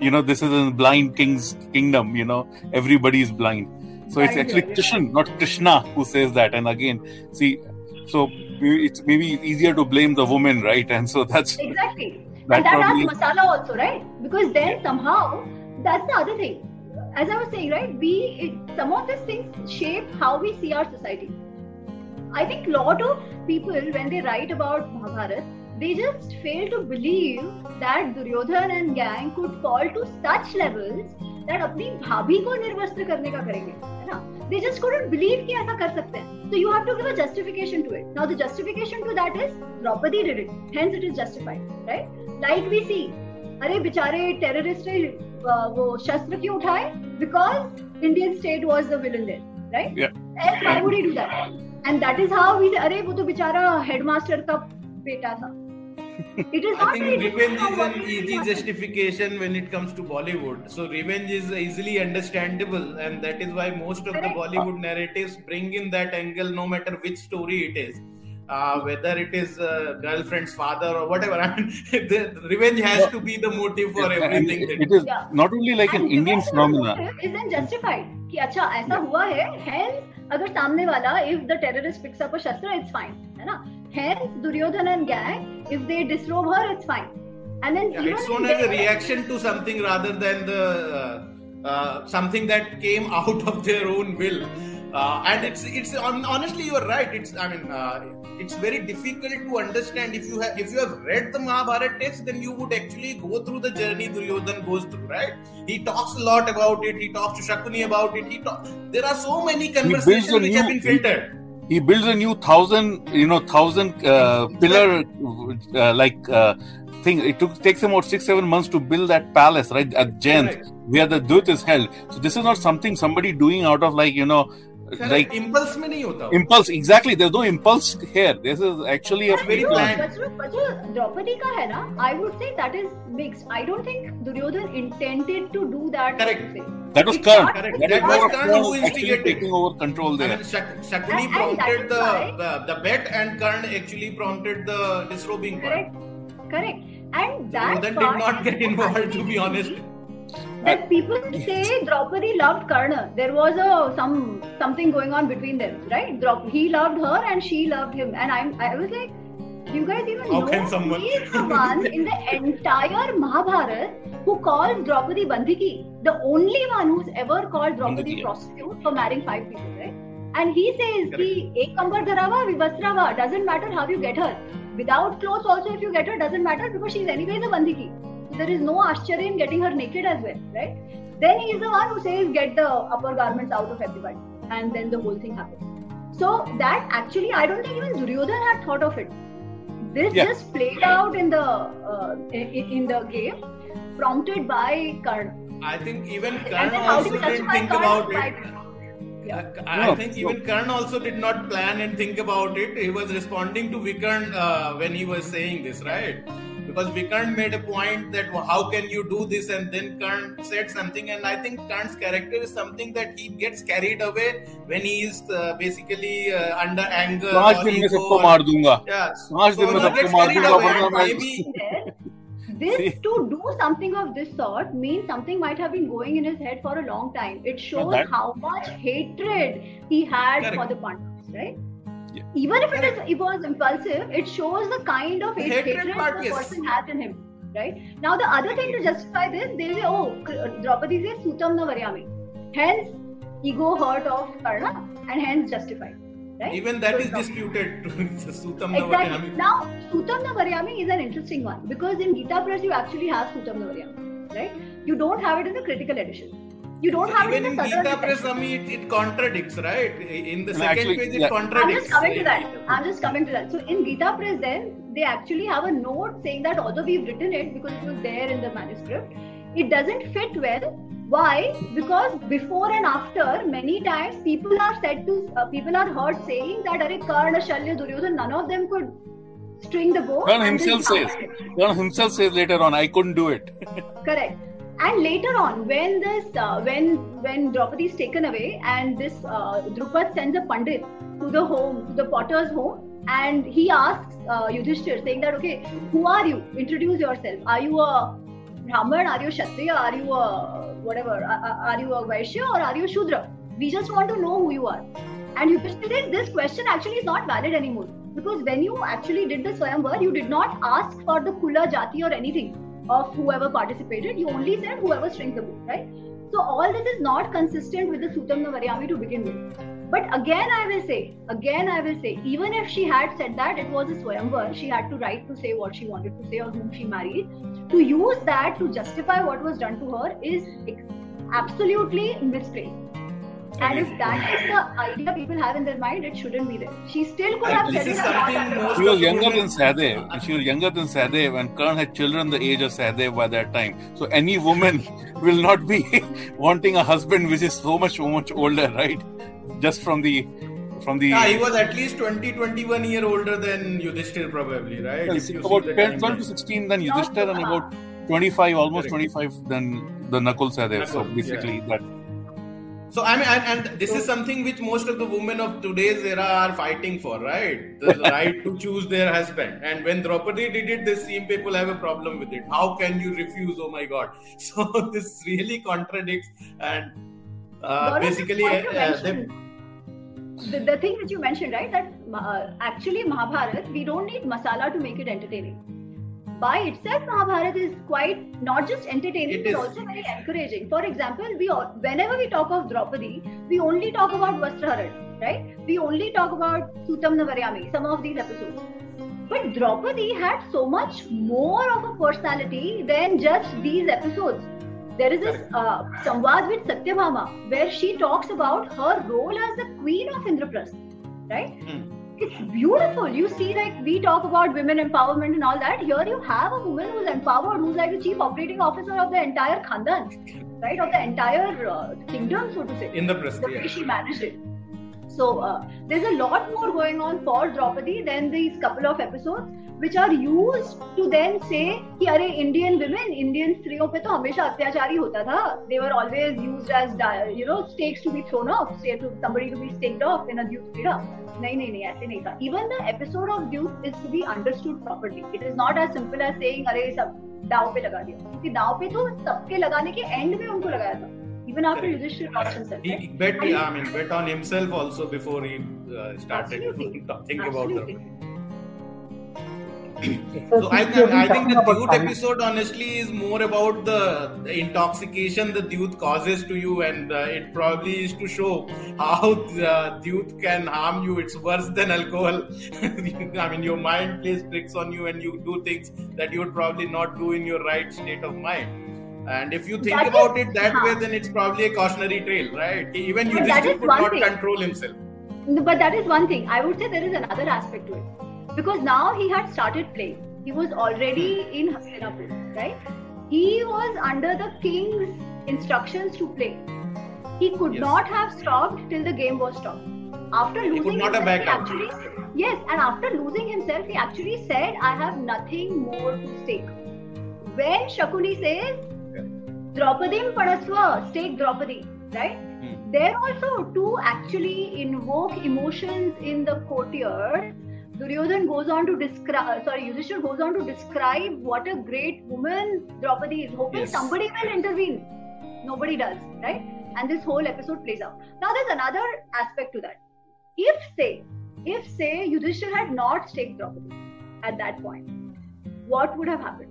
You know, this is a blind king's kingdom. You know, everybody is blind. So it's actually Krishna, not Krishna, who says that. And again, see, so it's maybe easier to blame the woman, right? And so that's (laughs) exactly. That and that probably... has masala also, right? Because then somehow that's the other thing. As I was saying, right? We it, some of these things shape how we see our society. I think a lot of people when they write about Mahabharata they just fail to believe that Duryodhan and gang could fall to such levels that अपनी भाभी को निर्वस्त्र करने का करेंगे है ना they just couldn't believe कि ऐसा कर सकते हैं so you have to give a justification to it now the justification to that is Draupadi did it hence it is justified right like we see अरे बेचारे टेररिस्ट ने वो शस्त्र क्यों उठाए because Indian state was the villain there right else why would he do that and that is how we अरे वो तो बेचारा हेडमास्टर का बेटा था it is I think revenge is an easy justification when it comes to Bollywood. So revenge is easily understandable, and that is why most of the Bollywood narratives bring in that angle, no matter which story it is. Uh, whether it is uh, girlfriend's father or whatever, (laughs) I mean, the revenge has to be the motive for everything. It is yeah. not only like and an Indian phenomenon. Isn't justified कि अच्छा ऐसा हुआ है hence अगर सामने वाला if the terrorist picks up a shastra it's fine है ना Hence, Duryodhan and gang, if they disrobe her, it's fine. And then yeah, it's shown as a reaction to something rather than the uh, uh, something that came (laughs) out of their own will. Uh, and it's it's honestly you're right. It's I mean uh, it's very difficult to understand if you have if you have read the Mahabharata text, then you would actually go through the journey Duryodhan goes through. Right? He talks a lot about it. He talks to Shakuni about it. He talk, There are so many conversations which new, have been filtered he builds a new thousand, you know, thousand uh, pillar uh, like uh, thing. It took, takes him about six, seven months to build that palace, right, at Jent, Correct. where the Dyut is held. So this is not something somebody doing out of like, you know, like impulse में नहीं होता impulse exactly there's no impulse here this is actually a very planned Draupadi ka hai na? I would say that is mixed I don't think Duryodhan intended to do that correct thing that was Karn. Correct. That, that was Karn who instigated taking over control there. I mean, Shak- Shakuni prompted the, the, the bet, and Karn actually prompted the disrobing Correct. part. Correct. And that so, did not get involved, to be honest. that people say Draupadi loved Karna. There was a some something going on between them, right? Drop, he loved her and she loved him, and I'm I was like, you guys even How know can someone- he is the one in the entire Mahabharat who calls Draupadi Bandhiki, the only one who's ever called Draupadi prostitute for marrying five people, right? And he says, "Ki ek kambar dharava, vivastrava, doesn't matter how you get her. Without clothes also, if you get her, doesn't matter because she's anyways a bandhiki. So there is no ashcharya in getting her naked as well, right? Then he is the one who says, get the upper garments out of everybody, and then the whole thing happens. So that actually, I don't think even Duryodhan had thought of it. This Yeah. just played out in the uh, in, in the game, prompted by Karna. I think even And Karn then how do also you didn't justify think Karna about by- it. Yeah. I No, think no. even Karn also did not plan and think about it. He was responding to Vikarn uh, when he was saying this, right? Because Vikarn made a point that "Well, how can you do this, and then Karn said something, and I think Karn's character is something that he gets carried away when he is uh, basically uh, under anger. पांच or दिन में ego सबको or- मार दूंगा Yeah, पांच दिन so में he सबको gets मार carried दूंगा away, वरना and मैं maybe there. this to do something of this sort means something might have been going in his head for a long time. It shows that- how much hatred he had Correct. for the Pandavas, right? Yeah. Even if it is it was impulsive, it shows the kind of The hatred hatred part, the yes. person has in him, right? Now the other thing to justify this, they say, oh, Draupadi says Sutam na varyami. Hence, ego hurt of Karna and hence justified. Right? even that So is disputed. (laughs) Sutam na Exactly. Varyami. Now, Sutam Navaryami is an interesting one because in Gita Press you actually have Sutam Navaryami, right? You don't have it in the critical edition. You don't have it Even in in the Gita Southern Press. I mean, it, it contradicts, right? In the And second actually, page, it yeah. I'm contradicts. just coming to that. I'm just coming to that. So in Gita Press, then they actually have a note saying that although we've written it because it was there in the manuscript, it doesn't fit well. Why? Because before and after, many times people are said to, uh, people are heard saying that Are Karna, Shalya, Duryodhan, none of them could string the bow. Karn and then himself says counter it. Karn himself says later on I couldn't do it (laughs) Correct. And later on, when this, uh, when when Draupadi is taken away, and this uh, Drupad sends a pandit to the home, to the potter's home, and he asks uh, Yudhishthir, saying that, okay, who are you? Introduce yourself. Are you a Brahman? Are you Kshatriya? Are you a whatever? Are, are you a Vaishya or are you a Shudra? We just want to know who you are. And Yudhishthir says this question actually is not valid anymore because when you actually did the Swayamvar, you did not ask for the Kula Jati or anything of whoever participated. You only said whoever strings the book, right? So all this is not consistent with the Sutam Navaryami to begin with. But again, I will say, again, I will say, even if she had said that it was a Swayamvar, she had to right to say what she wanted to say or whom she married. To use that to justify what was done to her is absolutely misplaced. And if that is the idea people have in their mind, it shouldn't be there. She still could have this said it. and not something have most it. she was younger than women- Sadev and she was younger than Sadev and Karn had children the age of Sadev by that time so any woman (laughs) will not be (laughs) wanting a husband which is so much so much older right just from the from the Yeah, he was at least 20, 21 year older than Yudhishthir, probably, right? Well, If you about the 10, 12 to 16 then Not Yudhishthir and about 25 almost Correct. 25 then the Nakul Sadev so Nakul, basically that So I mean, and, and this is something which most of the women of today's era are fighting for, right? The (laughs) right to choose their husband. And when Draupadi did it, the same people have a problem with it. How can you refuse? Oh my God! (laughs) So this really contradicts and uh, basically, just uh, they- mention the, the thing that you mentioned, right? That uh, actually Mahabharat, we don't need masala to make it entertaining. By itself, Mahabharat is quite not just entertaining, It but is. also very encouraging. For example, we all, whenever we talk of Draupadi, we only talk about Vastraharan, right? We only talk about Sutam Navaryami, some of these episodes. But Draupadi had so much more of a personality than just these episodes. There is this uh, Samvad with Satyabhama where she talks about her role as the queen of Indraprastha, right? Hmm. It's beautiful. You see, like we talk about women empowerment and all that. Here you have a woman who's empowered, who's like the chief operating officer of the entire Khandan, right? Of the entire uh, kingdom, so to say in the way yeah. she managed it. So uh, there's a lot more going on for Draupadi than these couple of episodes, which are use to then say कि अरे Indian women Indian स्त्रियों पे तो हमेशा अत्याचारी होता था। They were always use as you know stakes to be thrown off say to somebody to be staked off in a ड्यूथ freedom नहीं नहीं नहीं ऐसे नहीं था। Even the episode of ड्यूथ is to be understood properly it is not as simple as saying अरे सब दाव पे लगा दिया। क्योंकि दाव पे तो सबके लगाने के एंड में उनको लगाया था। Even after Yudhishthir lost himself. He, he bet, I mean, bet on himself also before he uh, started talking (laughs) about the Draupadi. So, So I, since we have been I think the talking Dyut Karna- episode honestly is more about the, the intoxication the Dyut causes to you, and uh, it probably is to show how the Dyut can harm you. It's worse than alcohol. (laughs) I mean, your mind plays tricks on you, and you do things that you would probably not do in your right state of mind. And if you think That about is- it that huh. way, then it's probably a cautionary tale, right? Even you that could not thing. control himself. No, But that is one thing. I would say there is another aspect to it. Because now he had started playing. He was already in Hastinapur, right? He was under the king's instructions to play. He could Yes. not have stopped till the game was stopped. After He could losing not have himself, backed out. actually yes, and after losing himself, he actually said, "I have nothing more to stake." When Shakuni says, "Draupadim Padaswa, stake Draupadi," right? Hmm. There also to actually invoke emotions in the courtier. Duryodhan goes on to describe, uh, sorry, Yudhishthir goes on to describe what a great woman Draupadi is, hoping Yes. somebody will intervene. Nobody does, right? And this whole episode plays out. Now, there's another aspect to that. If, say, if, say, Yudhishthir had not staked Draupadi at that point, what would have happened?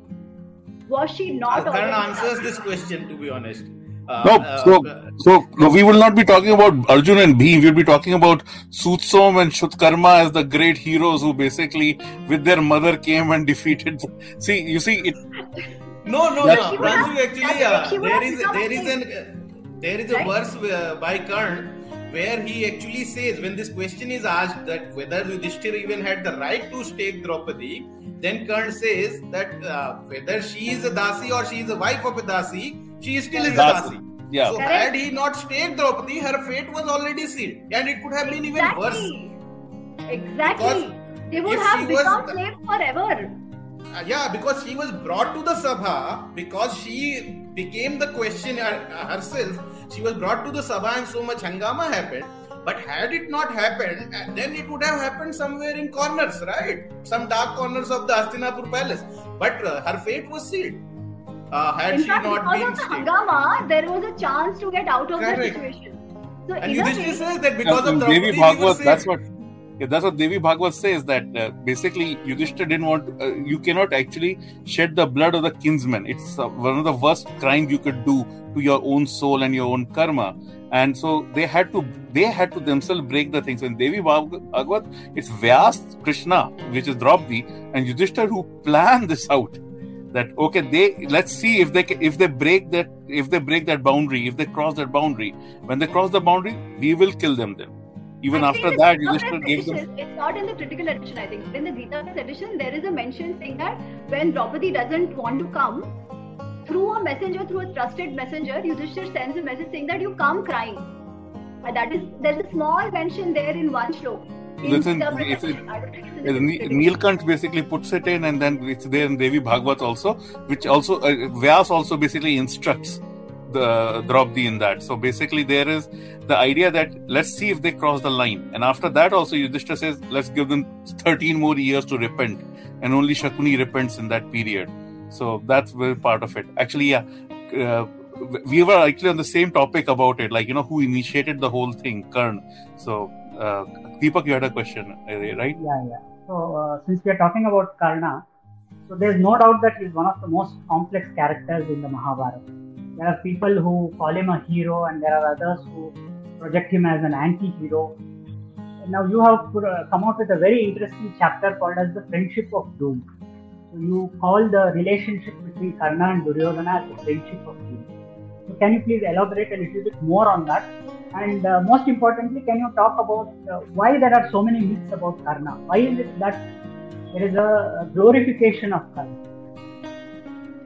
Was she not Karan answers this question, to be honest. Uh, No, uh, so uh, so no, we will not be talking about Arjun and Bhim. We'll be talking about Sutsom and Shrutkarma as the great heroes who basically, with their mother, came and (laughs) defeated. See, you see, it. No, no, no. She would have- Pranju, actually, that's- uh, she would there have is become a there is an there is a Right? verse uh, by Karn where he actually says when this question is asked that whether Yudhishthir even had the right to stake Draupadi, then Karn says that uh, whether she is a dasi or she is a wife of a dasi, she still is a Dasi. dasi. Yeah. So Correct. had he not stayed Draupadi, her fate was already sealed, and it could have been even worse. Exactly. Exactly. They would if have she was become slaves forever. Uh, yeah, because she was brought to the Sabha, because she became the question her- herself, she was brought to the Sabha and so much hangama happened. But had it not happened, uh, then it would have happened somewhere in corners, right? Some dark corners of the Hastinapur palace. But uh, her fate was sealed. Uh, had In she fact, not because been of the stayed. hangama, there was a chance to get out of that Correct. situation. So And in Yudhishthir says that because And of Devi Draupadi, we Bhagwat, that's what. Yeah, that's what Devi Bhagwat says that uh, basically Yudhishthir didn't want. Uh, you cannot actually shed the blood of the kinsman. It's uh, one of the worst crimes you could do to your own soul and your own karma. And so they had to. They had to themselves break the things. And Devi Bhag- Bhagwat, it's Vyas, Krishna, which is Draupadi, and Yudhishthir who planned this out. That okay, they let's see if they if they break that if they break that boundary, if they cross that boundary. When they cross the boundary, we will kill them. Then even I after that, Yudhishthir Gita gave them. It's not in the critical edition, I think. In the Gita edition, there is a mention saying that when Draupadi doesn't want to come, through a messenger, through a trusted messenger, Yudhishthir sends a message saying that you come crying. And that is there's a small mention there in one shlok. Listen, if it- edition. I don't think it's in the Ne- critical Neelkant basically puts it in, and then it's there in Devi Bhagwat also, which also uh, Vyas also basically instructs the Draupadi in that. So basically, there is the idea that let's see if they cross the line, and after that also Yudhishthir says let's give them 13 more years to repent, and only Shakuni repents in that period. So that's very part of it. Actually, yeah. Uh, we were actually on the same topic about it, like you know who initiated the whole thing, Karn. So, uh, Deepak, you had a question, uh, right? Yeah, yeah. So, uh, since we are talking about Karna, so there's no doubt that he's one of the most complex characters in the Mahabharata. There are people who call him a hero, and there are others who project him as an anti-hero. And now you have put, uh, come up with a very interesting chapter called as the friendship of doom. So you call the relationship between Karna and Duryodhana as the friendship of doom. So can you please elaborate a little bit more on that? And uh, most importantly, can you talk about uh, why there are so many myths about Karna? Why is it that there is a glorification of Karna?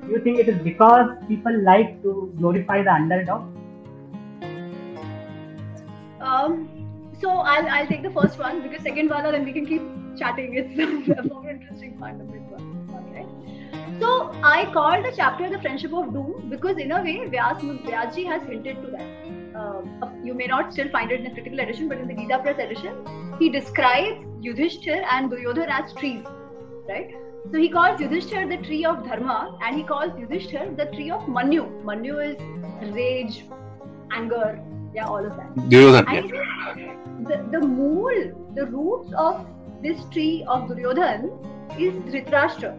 Do you think it is because people like to glorify the underdog? Um, so I'll, I'll take the first one because second one, then we can keep chatting. It's (laughs) a more interesting part of this one. So I called the chapter "The Friendship of Doom" because in a way, Vyas Vyasji has hinted to that. Um, you may not still find it in the critical edition, but in the Gita Press edition, he describes Yudhishthir and Duryodhana as trees, right? So he calls Yudhishthir the tree of dharma, and he calls Yudhishthir the tree of Manyu. Manyu is rage, anger, yeah, all of that. Duryodhan, And yeah. the, the mool, the roots of this tree of Duryodhan is Dhritarashtra.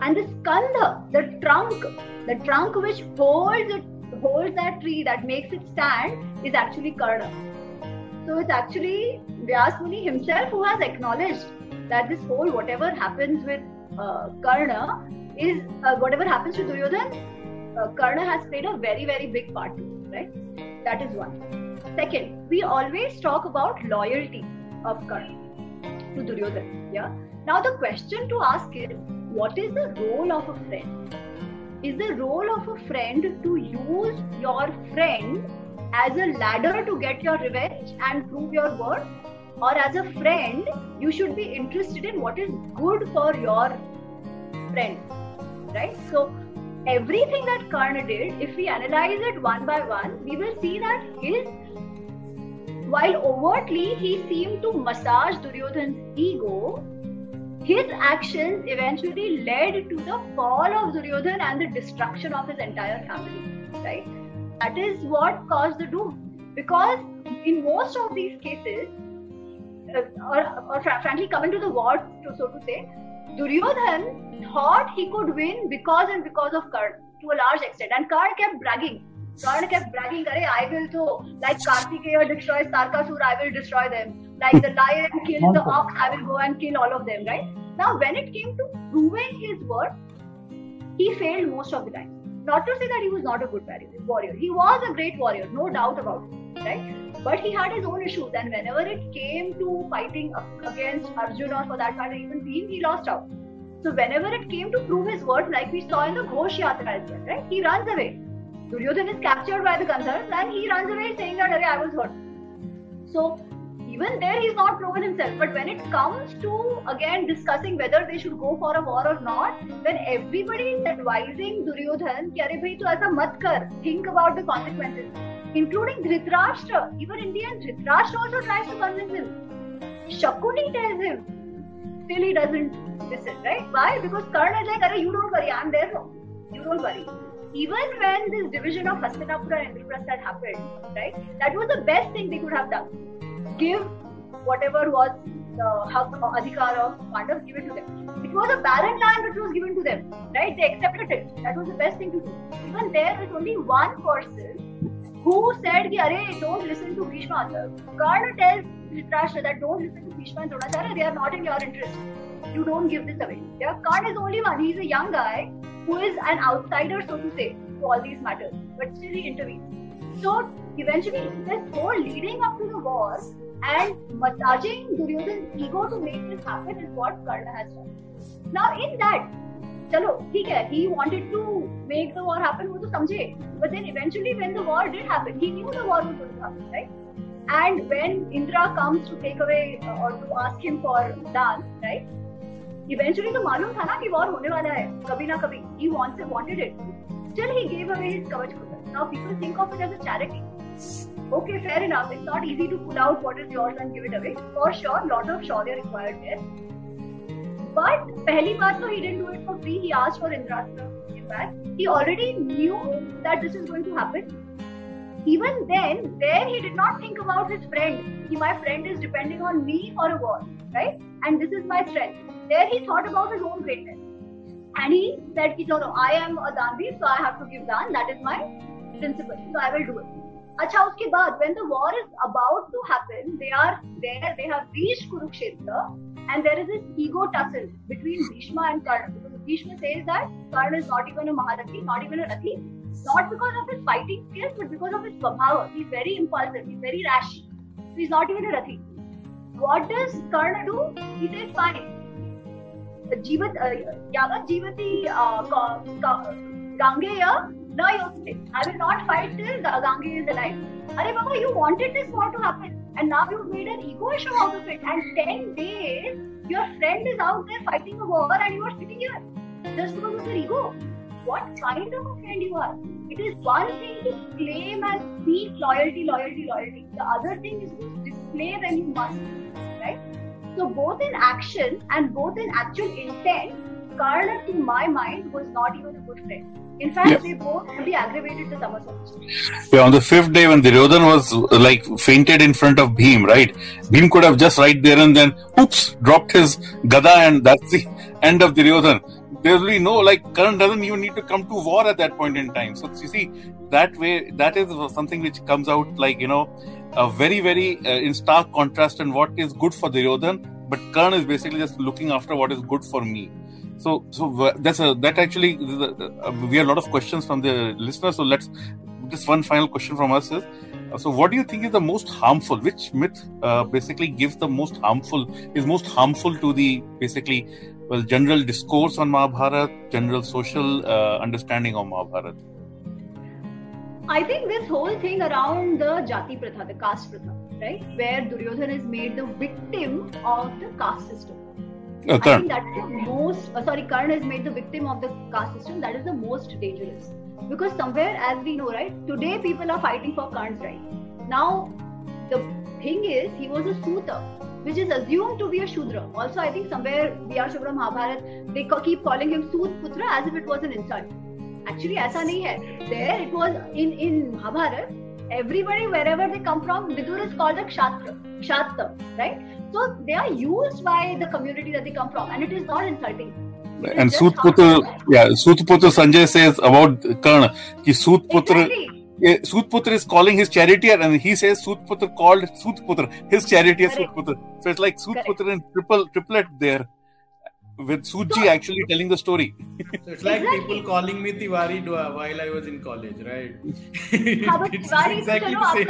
And the skandha, the trunk, the trunk which holds it, holds that tree, that makes it stand, is actually Karna. So it's actually Vyas Muni himself who has acknowledged that this whole whatever happens with uh, Karna is uh, whatever happens to Duryodhan, uh, Karna has played a very very big part right? That is one. Second, we always talk about loyalty of Karna to Duryodhan. Yeah. Now the question to ask is, what is the role of a friend? Is the role of a friend to use your friend as a ladder to get your revenge and prove your worth? Or as a friend, you should be interested in what is good for your friend. Right? So everything that Karna did, if we analyze it one by one, we will see that his while overtly he seemed to massage Duryodhan's ego, his actions eventually led to the fall of Duryodhan and the destruction of his entire family. Right? That is what caused the doom. Because in most of these cases, uh, or, or fr- frankly, coming to the war, to, so to say, Duryodhan thought he could win because and because of Karna to a large extent, and Karna kept bragging. Karna kept bragging, Are, I will so like Kartikeya destroys Tarkasur, I will destroy them. Like the lion kills the ox, I will go and kill all of them, right? Now, when it came to proving his worth, he failed most of the time. Not to say that he was not a good warrior. He was a great warrior, no doubt about it, right? But he had his own issues, and whenever it came to fighting against Arjun or for that matter even Bhim, he lost out. So whenever it came to prove his worth, like we saw in the Ghosh Yatra as well, right? He runs away. Duryodhan is captured by the Gandharvas and he runs away saying that I was hurt. So even there he's not proven himself. But when it comes to again discussing whether they should go for a war or not then everybody is advising duryodhan ki are bhai to aisa mat kar. Think about the consequences. Including dhritarashtra. Even Indian the dhritarashtra also tries to convince him. Shakuni tells him still he doesn't listen right? Why? Because karna is like are you don't worry. I'm there you. Don't worry. Even when this division of Hastinapura and Indraprastha had happened, right, that was the best thing they could have done give whatever was the hak or adhikar of Pandavas, give it to them. It was a barren land which was given to them, right? They accepted it. That was the best thing to do. Even there was only one person who said, Arey, don't listen to Bhishma. Karna tells Dhritarashtra that don't listen to Bhishma and Dronacharya, they are not in your interest. You don't give this away. Yeah, Karna is only one. He's a young guy who is an outsider, so to say, to all these matters. But still he intervenes. So eventually, whole leading up to the war and massaging Duryodhan's ego to make this happen is what Karna has done. Now, in that, chalo, ठीक है, he wanted to make the war happen, वो तो समझे. But then eventually, when the war did happen, he knew the war was going to happen, right? And when Indra comes to take away uh, or to ask him for dance, right? Eventually, तो मालूम था ना कि war होने वाला है, कभी ना कभी. It, wanted it. Still, he gave away his kavach kuta. Now, people think of it as a charity. Okay, fair enough. It's not easy to pull out what is yours and give it away. For sure, lot of shaurya required there. But पहली बात तो he didn't do it for free. He asked for Indrastra. In fact, he already knew that this is going to happen. Even then, there he did not think about his friend. He, my friend is depending on me for a war, right? And this is my strength. There he thought about his own greatness. And he said, no, no, I am a Danvi, so I have to give Dan. That is my principle. So I will do it. अच्छा उसके बाद when the war is about to happen they are there they have reached Kurukshetra and there is this ego tussle between Bhishma and Karna because Bhishma says that Karna is not even a Maharathi not even a Rathi not because of his fighting skills but because of his swabhava he's very impulsive he's very rash so he's not even a Rathi what does Karna do he says fine जीवत यावत जीवती गांगेय No, you I will not fight till Gange is alive. Arey Baba, you wanted this war to happen. And now you've made an ego issue out of it. And 10 days, your friend is out there fighting a war and you are sitting here. Just because of your ego. What kind of a friend you are? It is one thing to claim and speak loyalty, loyalty, loyalty. The other thing is to display when you must. Right? So both in action and both in actual intent, Karna, to my mind, was not even a good friend. In fact, Yeah. they both only aggravated the Tamasas. Yeah, on the fifth day when Duryodhan was uh, like fainted in front of Bhim, right? Bhim could have just right there and then, oops, dropped his gada, and that's the (laughs) end of Duryodhan. There will be no like Karan doesn't even need to come to war at that point in time. So you see, that way, that is something which comes out like you know, a very very uh, in stark contrast and what is good for Duryodhan, but Karan is basically just looking after what is good for me. So, so that's a that actually uh, we have a lot of questions from the listeners. So let's just one final question from us is uh, so what do you think is the most harmful which myth uh, basically gives the most harmful is most harmful to the basically well general discourse on mahabharat general social uh, understanding of mahabharat I think this whole thing around the Jati Pratha, the caste Pratha, right? Where Duryodhan is made the victim of the caste system. No, I think that is the most, uh, sorry, Karan is made the victim of the caste system. That is the most dangerous. Because somewhere, as we know, right, today people are fighting for Karan's right. Now, the thing is, he was a Suta, which is assumed to be a Shudra. Also, I think somewhere, B.R. Chopra Mahabharat, they keep calling him Sut Putra as if it was an insult. Actually, aisa nahi hai. There, it was in, in Mahabharat, everybody, wherever they come from, Vidur is called a Kshatra, Kshatra, right? So they are used by the community that they come from, and it is not insulting. It and Sutputra, yeah, Sutputra Sanjay says about Karna, ki Sutputra, Exactly. yeah, Sutputra is calling his charioteer, and he says Sutputra called Sutputra, his charioteer Correct. Sutputra. So it's like Correct. Sutputra and triple triplet there, with Suji so, actually telling the story. so it's like exactly. people calling me Tiwari while I was in college, right? (laughs) It's? Exactly no, same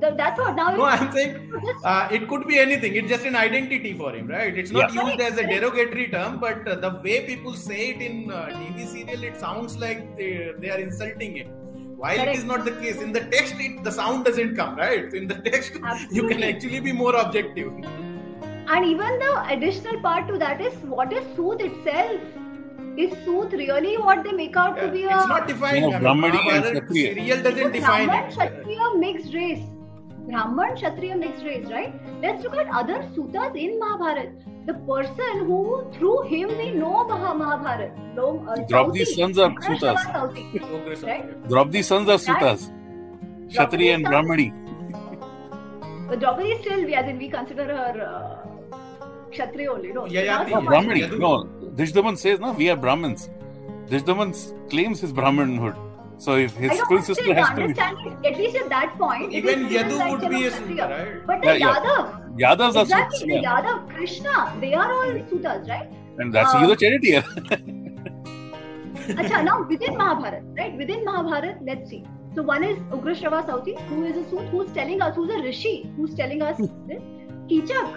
That's what. No, I'm saying uh, it could be anything. It's just an identity for him, right? It's not yeah. used as a derogatory term, but uh, the way people say it in uh, TV serial, it sounds like they, they are insulting him. While Correct. it is not the case, in the text, it, the sound doesn't come, right? In the text, Absolutely. you can actually be more objective. And even the additional part to that is what is Sooth itself? Is Sooth really what they make out to be a it's not defined. No, I mean, Brahmani and Mahabharat Kshatriya. serial doesn't define Brahman, it. Kshatriya mixed race. Brahman, Kshatriya mixed race, right? Let's look at other Sutas in Mahabharat. The person who, through him, we know Maha- Mahabharat. Know, uh, Draupadi's Sauti. sons are Ugrashrava Sutas. Sauti. Progress (laughs) of Right? it. Draupadi's sons are Sutas. Kshatriya and Brahmani. But Draupadi is still, as in we consider her uh, Kshatriya only, no? Yeah, yeah, so much. No, Dishdaman says, no, we are Brahmins. Dishdaman claims his Brahmanhood. So if his sister still, has to be. at least at that point, Even Yadu like, would be a Kshatriya. Right? But the Yeah, yeah. Yadav, Yadavs are exactly, Sutas. the Yadav, Krishna, they are all Sutas, right? And that's Uh, he's a charioteer. Now within Mahabharat, right? Within Mahabharat, let's see. So one is Ugrashrava Sauti, who is a Sut, who's telling us, who's a Rishi, who's telling us this. Kichak,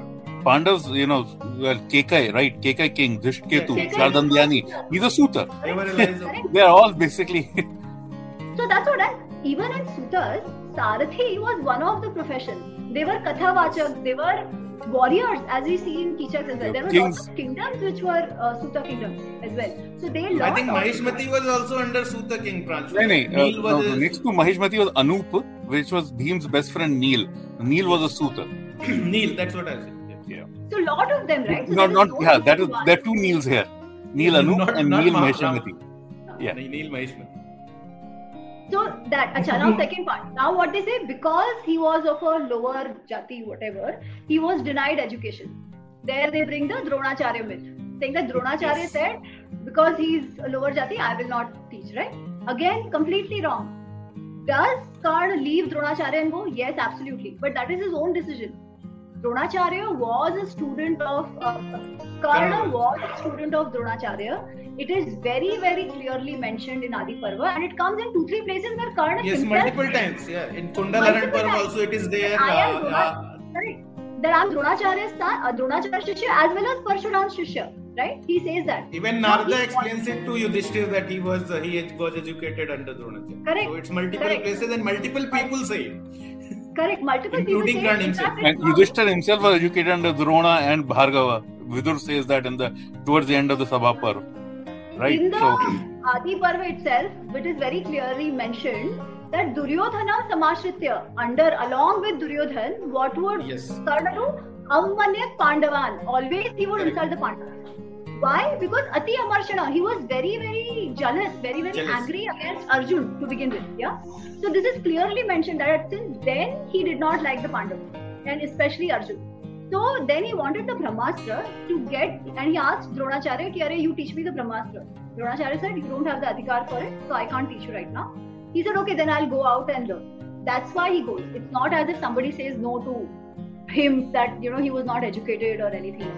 Pandavs, you know, well, Kekai, right? Kekai king, Dhrishketu, Yeah. Shardandhyani. He's a Suta. They were realized- Correct. They are all basically. So that's what I, even in Sutas, Sarathi was one of the professions. They were Kathavachak, they were warriors, as we see in Kichak as well. There were Kings. lots of kingdoms which were uh, Suta kingdoms as well. So they lost. I think Mahishmati was also under Suta King branch. No, no, uh, was no, next to Mahishmati was Anup, which was Bhim's best friend Neel. Neel was a Suta. Neel, that's what I said. Yeah. So a lot of them, right? So not, there not, no yeah, that is, there are two Neels here. Neel Anup Not- and not Neel Mahabharata. Mahishmati. Yeah. Neel Mahishmati. So that, acha, now second part. Now what they say, because he was of a lower jati, whatever, he was denied education. There they bring the Dronacharya myth, saying that Dronacharya Yes. said, because he's a lower jati, I will not teach, right? Again, completely wrong. Does Karna leave Dronacharya and go? Yes, absolutely. But that is his own decision. Dronacharya was a student of uh, Karna was a student of Dronacharya. It is very, very clearly mentioned in Adi Parva, and it comes in two, three places where Karna Yes, multiple times. Yeah, in Kundal Multiple Aran Parv times. also it is there. I am uh, Drona- uh, That I'm Dronacharya's son, uh, Dronacharya Shishya as well as Parshuram's Shishya. right? He says that. Even Narada he- explains it to Yudhishthir that he was uh, he was educated under Dronacharya. Correct. So it's multiple Correct. places and multiple people say it. Correct. Multiple Including people say himself. And Yudhishthir himself was educated under Drona and Bhargava. Vidur says that in the towards the end of the Sabha Parv. Right? In the So Adi Parva itself, it is very clearly mentioned that Duryodhana Samashritya, under along with Duryodhan, what would Yes. Do? Ammanyat Pandavan. Always he would Correct. insult the Pandavas. Why? Because Ati Amarshana, he was very, very jealous, very, very Jealous. angry against Arjun to begin with. Yeah. So this is clearly mentioned that since then he did not like the Pandavas, and especially Arjun. So then he wanted the Brahmastra to get, and he asked Dronacharya, ki, "Arey, you teach me the Brahmastra." Dronacharya said, "You don't have the adhikar for it, so I can't teach you right now." He said, "Okay, then I'll go out and learn." That's why he goes. It's not as if somebody says no to him that you know he was not educated or anything.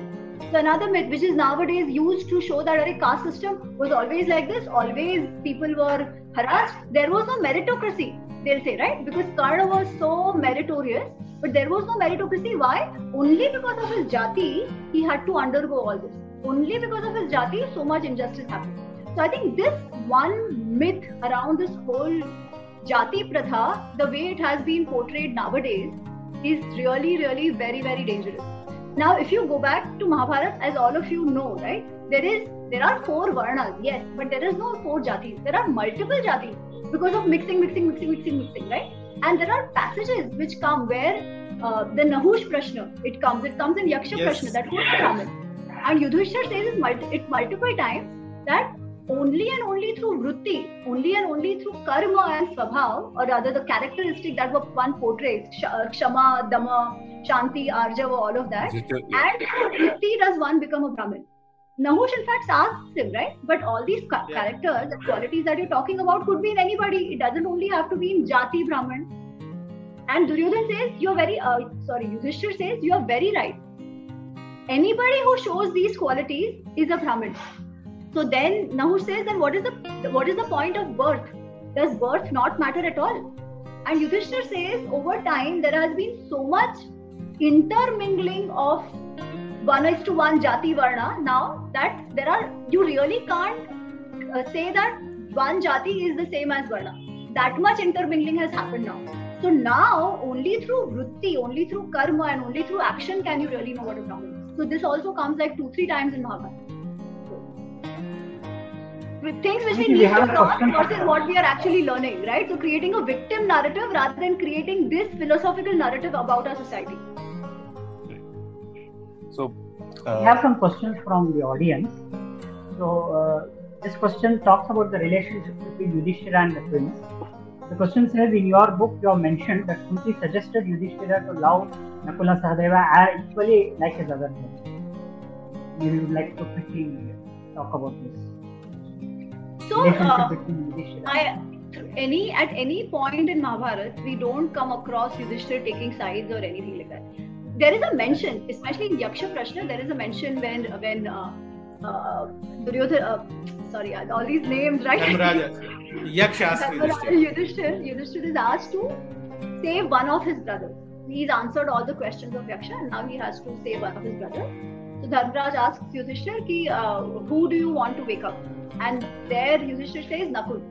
So another myth which is nowadays used to show that our caste system was always like this, always people were harassed. There was no meritocracy, they'll say, right? Because Karna was so meritorious, but there was no meritocracy. Why? Only because of his jati, he had to undergo all this. Only because of his jati, so much injustice happened. So I think this one myth around this whole jati pratha, the way it has been portrayed nowadays, is really, really very, very dangerous. Now, if you go back to Mahabharata, as all of you know, right, there is there are four varnas, yes, but there is no four jatis. There are multiple jatis because of mixing, mixing, mixing, mixing, mixing, right? And there are passages which come where uh, the Nahush Prashna, it comes, it comes in Yaksha Yes. Prashna, that who's Brahmin. And Yudhishthir says it, multi- it multiple times that only and only through vritti, only and only through karma and swabhav, or rather the characteristic that one portrays, sh- kshama, dama, shanti, arjava, all of that, and through vritti does one become a Brahmin. Nahush in fact asks him, right? But all these ca- Yeah. characters and qualities that you're talking about could be in anybody. It doesn't only have to be in Jati Brahmin. And Duryodhan says, you're very, uh, sorry, Yudhishthir says, you are very right. Anybody who shows these qualities is a Brahmin. So then Nahush says, then what is the what is the point of birth? Does birth not matter at all? And Yudhishthir says, over time there has been so much intermingling of one is to one jati varna now that there are you really can't uh, say that one jati is the same as varna. That much intermingling has happened now. So now only through vritti, only through karma, and only through action can you really know what is. So this also comes like two, three times in Mahabharata. Things which we need to learn versus what we are actually learning, right? So creating a victim narrative rather than creating this philosophical narrative about our society. So We uh, have some questions from the audience. So uh, this question talks about the relationship between Yudhishthira and the twins. The question says, in your book, you have mentioned that Kunti suggested Yudhishthira to love Nakula Sahadeva as equally like his other brothers. Maybe you would like to quickly talk about this So uh. I, any at any point in Mahabharata, we don't come across Yudhishthir taking sides or anything like that. There is a mention, especially in Yaksha Prashna, there is a mention when when uh, uh, Duryodhana, uh, sorry, uh, all these names, right? Dharmaraja. Yaksh asked Dharmaraja Yudhishthir. Yudhishthir, Yudhishthir is asked to save one of his brothers. He's answered all the questions of Yaksha and now he has to save one of his brothers. So Dharmaraj asks Yudhishthir, ki, uh, who do you want to wake up? And there Yudhishthir says Nakul.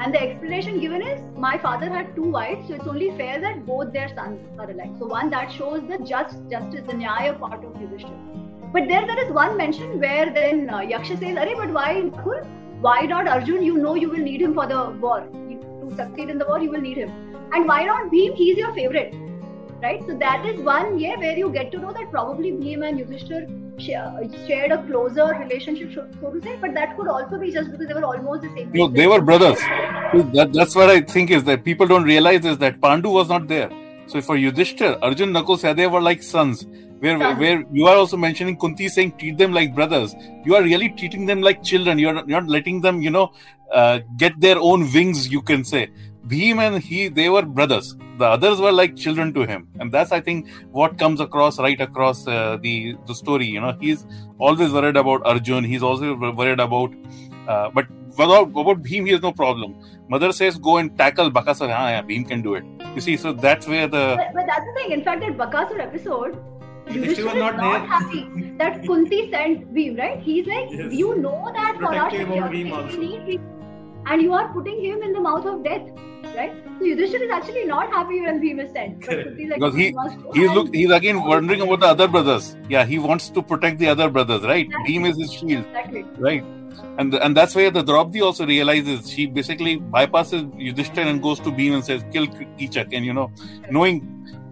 And the explanation given is my father had two wives, so it's only fair that both their sons are alive. So one that shows the just justice, the nyaya part of Yudhishthir. But there there is one mention where then uh, Yaksha says, Arey, but why Nakul? Why not Arjun? You know you will need him for the war. You, to succeed in the war, you will need him. And why not Bhim? He's your favorite. Right? So that is one yeah where you get to know that probably Bhim and Yudhishthir sh- shared a closer relationship, so to say. But that could also be just because they were almost the same. no, they were brothers. That, that's what I think is that people don't realize is that Pandu was not there. So for Yudhishthir, Arjun, Nakul, Sahadev were like sons. Where, Sons. where you are also mentioning Kunti saying treat them like brothers. You are really treating them like children. You are not, you're not letting them, you know, uh, get their own wings. You can say Bhim and he, they were brothers. The others were like children to him, and that's I think what comes across right across uh, the the story. You know, he's always worried about Arjun. He's also worried about, uh, but about, about Bhim, he has no problem. Mother says, go and tackle Bakasur. Ah, yeah, Bhim can do it. You see, so that's where the But, but that's the thing. In fact, that Bakasur episode, Yudhishthira was is not not happy that Kunti sent Bhim, right? He's like, Yes. you know that for our security Bhim we also. need Bhim. and you are putting him in the mouth of death, right? So Yudhishthira is actually not happy when Bhim is sent. Correct. Kunti is like, Because he- He's and- look. He's again wondering about the other brothers. Yeah, he wants to protect the other brothers, right? Exactly. Bhim is his shield, Exactly. right? And and that's where the Draupadi also realizes she basically bypasses Yudhishthira and goes to Bhim and says, "Kill Kichak," and you know, knowing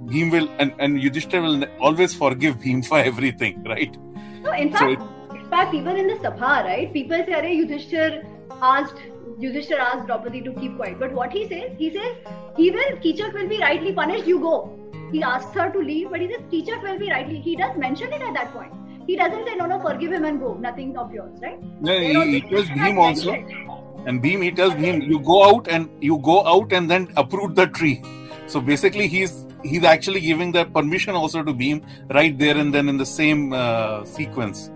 Bhim will and and Yudhishthira will always forgive Bhim for everything, right? No, in So fact, in fact, even in the Sabha, right? People say, "Arey, Yudhishthir asked Yudhishthir asked Draupadi to keep quiet." But what he says, he says, "He will, Kichak will be rightly punished. You go." He asks her to leave, but he says, "Kichak will be rightly." He does mention it at that point. He doesn't say, "No, no, forgive him and go. Nothing of yours," right? Yeah, There he, he also- tells Bhim also, and Bhim he tells Bhim, "You go out and you go out and then uproot the tree." So basically, he's he's actually giving that permission also to Bhim right there and then in the same uh, sequence.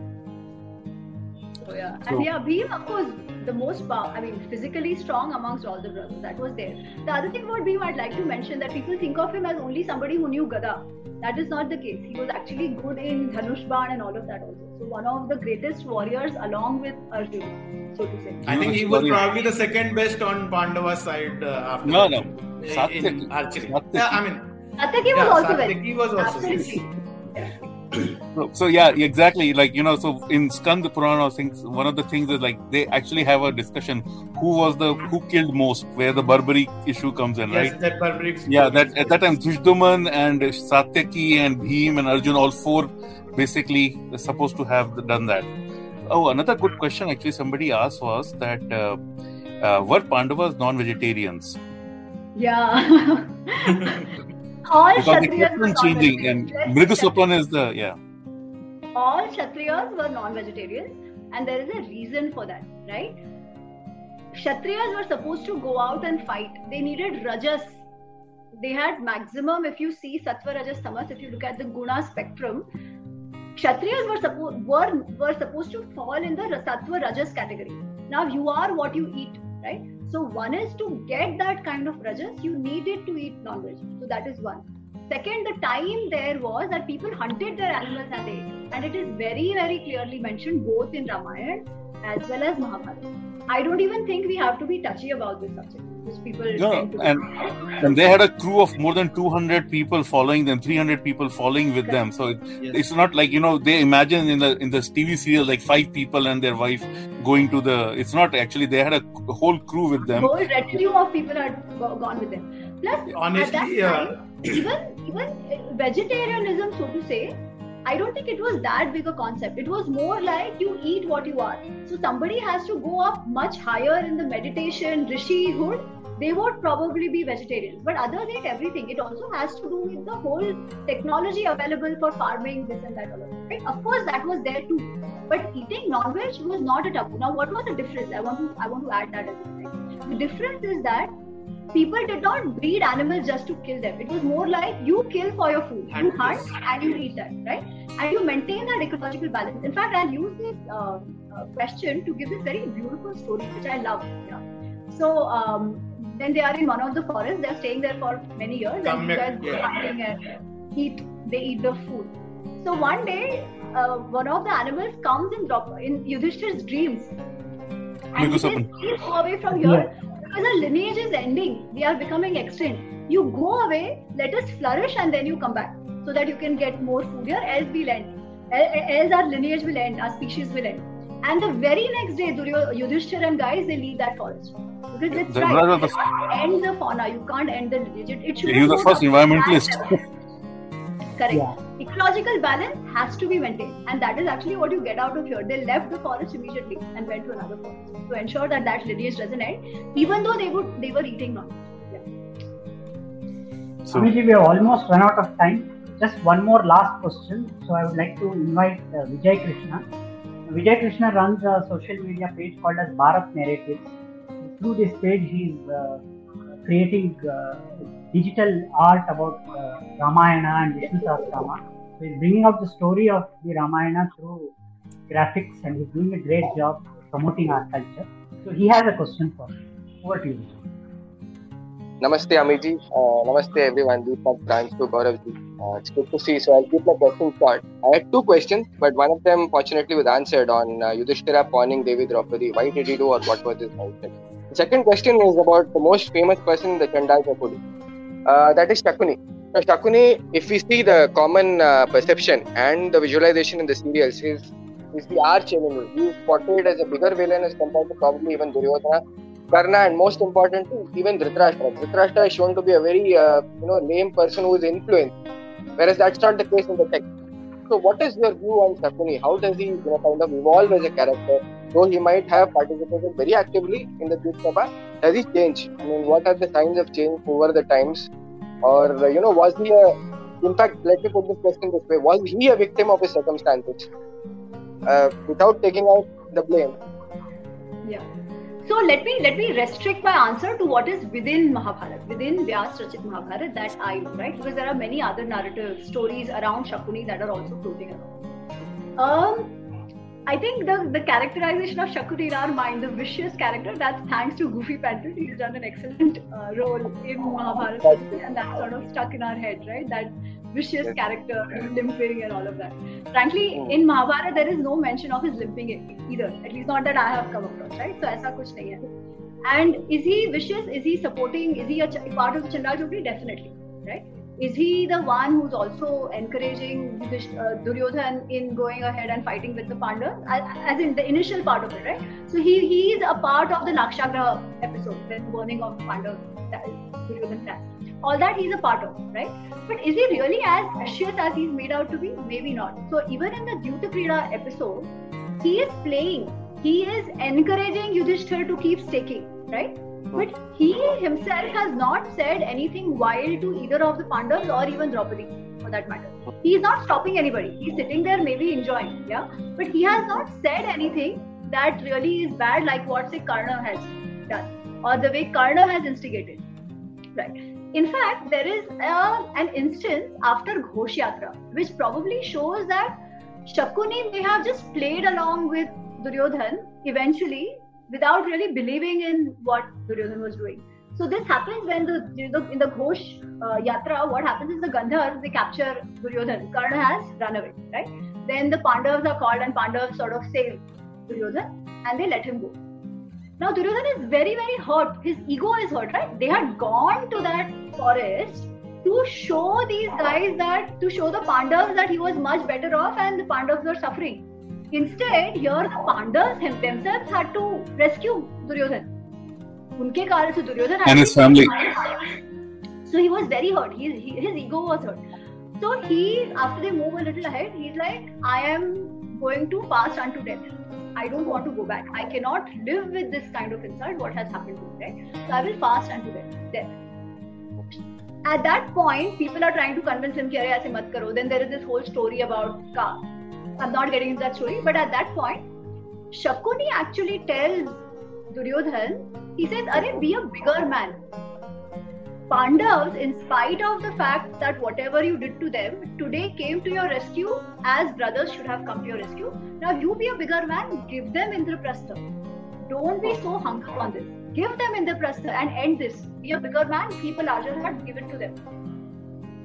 So, yeah. So- and yeah, Bhim, of course, the most power, I mean, physically strong amongst all the brothers. That was there. The other thing about Bhim, I'd like to mention that people think of him as only somebody who knew Gada. That is not the case. He was actually good in Dhanush Ban and all of that also. So, one of the greatest warriors along with Arjun, so to say. I think he was probably the second best on Pandava's side uh, after No, no. in Satyaki. archery. Satyaki. Yeah, I mean, Satyaki was yeah, also very Satyaki was also Absolutely. So, so yeah, exactly. Like you know, so in Skand Purana, things one of the things is like they actually have a discussion who was the who killed most, where the Barbarik issue comes in, yes, right? that Barbarik. Yeah, that at that time Dhrishtadyumna and Satyaki and Bhim and Arjun, all four basically supposed to have done that. Oh, another good question actually somebody asked was that uh, uh, were Pandavas non-vegetarians? Yeah. (laughs) (laughs) all Because Kshatriyas were changing, and non-vegetarians. Is the yeah. all Kshatriyas were non-vegetarians, and there is a reason for that, right? Kshatriyas were supposed to go out and fight. They needed rajas. They had maximum. If you see sattva, rajas, tamas, if you look at the guna spectrum, Kshatriyas were supposed were were supposed to fall in the sattva rajas category. Now you are what you eat, right? So one is to get that kind of rajas, you needed to eat non-veg. So that is one. Second, the time there was that people hunted their animals and they ate. And it is very, very clearly mentioned both in Ramayana as well as Mahabharata. I don't even think we have to be touchy about this subject. Because people No, tend to and and they had a crew of more than 200 people following them 300 people following with them so it, Yes. it's not like you know they imagine in the in the tv serial like five people and their wife going to the it's not actually they had a whole crew with them whole retinue of people had gone with them. Plus, Honestly, at that yeah. time, even even eh, vegetarianism, so to say, I don't think it was that big a concept. It was more like you eat what you are. So somebody has to go up much higher in the meditation rishihood. They would probably be vegetarians, but others eat everything. It also has to do with the whole technology available for farming, this and that. Of right? Of course, that was there too. But eating non-veg was not a taboo. Now, what was the difference? I want to I want to add that as well. The difference is that people did not breed animals just to kill them. It was more like you kill for your food. You Hunt, and you eat that, right? And you maintain that ecological balance. In fact, I'll use this uh, uh, question to give this very beautiful story, which I love. Yeah. So um, when they are in one of the forests, they're staying there for many years, and you guys go hunting and eat. They eat the food. So one day, uh, one of the animals comes in drop in Yudhishthir's dreams, and he says, "Please go away from here because our lineage is ending. We are becoming extinct. You go away, let us flourish, and then you come back so that you can get more food here. Else we'll end. Else our lineage will end. Our species will end." And the very next day, Duryo- Yudhishthir and guys they leave that forest because it's The right. You can't end the fauna. You can't end the lineage. It, it should he was the first environmentalist (laughs) Correct. Yeah. Ecological balance has to be maintained, and that is actually what you get out of here. They left the forest immediately and went to another forest to ensure that that lineage doesn't end, even though they would they were eating non. so Amiji, we have almost run out of time. Just one more last question. So I would like to invite uh, Vijay Krishna. Vijay Krishna runs a social media page called as Bharat Narratives. Through this page, he is uh, creating uh, digital art about uh, Ramayana and Vishnu Sahasranama. So he's bringing out the story of the Ramayana through graphics, and he's doing a great job promoting our culture. So he has a question for you. Over to you. Namaste, Amiji. Uh, namaste, everyone. Deepak, Branch to Gauravji. Uh, it's good to see. So I'll keep my questions short. I had two questions, but one of them, fortunately, was answered on uh, Yudhishthira pawning Devi Draupadi. Why did he do or what was his motive? The second question is about the most famous person in the Chandal. Uh, that is Shakuni. Now, Shakuni, if we see the common uh, perception and the visualization in the serials, is is the arch enemy. He is portrayed as a bigger villain as compared to probably even Duryodhana Karna, and most importantly, even Dhritarashtra. Dhritarashtra is shown to be a very, uh, you know, lame person who is influenced, whereas that's not the case in the text. So, what is your view on Shakuni? How does he, you know, kind of evolve as a character? Though he might have participated very actively in the Dyut Sabha, does he changed? I mean, what are the signs of change over the times? Or, uh, you know, was he a, in fact, let me put this question this way, was he a victim of his circumstances? Uh, without taking out the blame. Yeah. So let me let me restrict my answer to what is within Mahabharata, within Vyas Rachit Mahabharata that I know, right? Because there are many other narrative stories around Shakuni that are also floating around. Um, I think the, the characterization of Shakuni in our mind, the vicious character, that's thanks to Gufi Paintal. He's done an excellent uh, role in Mahabharata, and that's sort of stuck in our head, right? That vicious character, limping and all of that. Frankly, hmm. in Mahabharata, there is no mention of his limping either. At least not that I have come across, right? So aisa kuch nahi hai. And is he vicious? Is he supporting? Is he a ch- part of the Chandal Chokri? Definitely, right? Is he the one who's also encouraging uh, Duryodhan in going ahead and fighting with the Pandavas? As in the initial part of it, right? So he, he is a part of the Lakshagriha episode, the burning of Pandavas, Duryodhan all that he's a part of, right? But is he really as vicious as he's made out to be? Maybe not. So even in the Dyuta episode, he is playing, he is encouraging Yudhishthir to keep staking, right? But he himself has not said anything wild to either of the Pandavas or even Draupadi, for that matter. He is not stopping anybody. He's sitting there, maybe enjoying, yeah. But he has not said anything that really is bad, like what say Karna has done, or the way Karna has instigated, right? In fact, there is a, an instance after Ghosh Yatra, which probably shows that Shakuni may have just played along with Duryodhan eventually without really believing in what Duryodhan was doing. So this happens when the, in the, in the Ghosh uh, Yatra, what happens is the Gandharvas, they capture Duryodhan. Karna has run away, right? Then the Pandavas are called and Pandavas sort of save Duryodhan and they let him go. Now Duryodhan is very, very hurt. His ego is hurt, right? They had gone to that forest to show these guys that, to show the Pandavas that he was much better off and the Pandavas were suffering. Instead, here the Pandavas themselves had to rescue Duryodhan. उनके कारण से Duryodhan and his family. So he was very hurt. He, he, his ego was hurt. So he, after they move a little ahead, he's like, I am going to pass unto death. I don't want to go back. I cannot live with this kind of insult, what has happened to me, right? So I will fast unto death. At that point, people are trying to convince him, Ki, aise mat karo. Then there is this whole story about Ka. I'm not getting into that story, but at that point, Shakuni actually tells Duryodhan, he says, Are be a bigger man. Pandavas, in spite of the fact that whatever you did to them, today came to your rescue as brothers should have come to your rescue. Now you be a bigger man, give them Indraprastha. Don't be so hung up on this. Give them Indraprastha and end this. Be a bigger man, keep a larger heart, give it to them.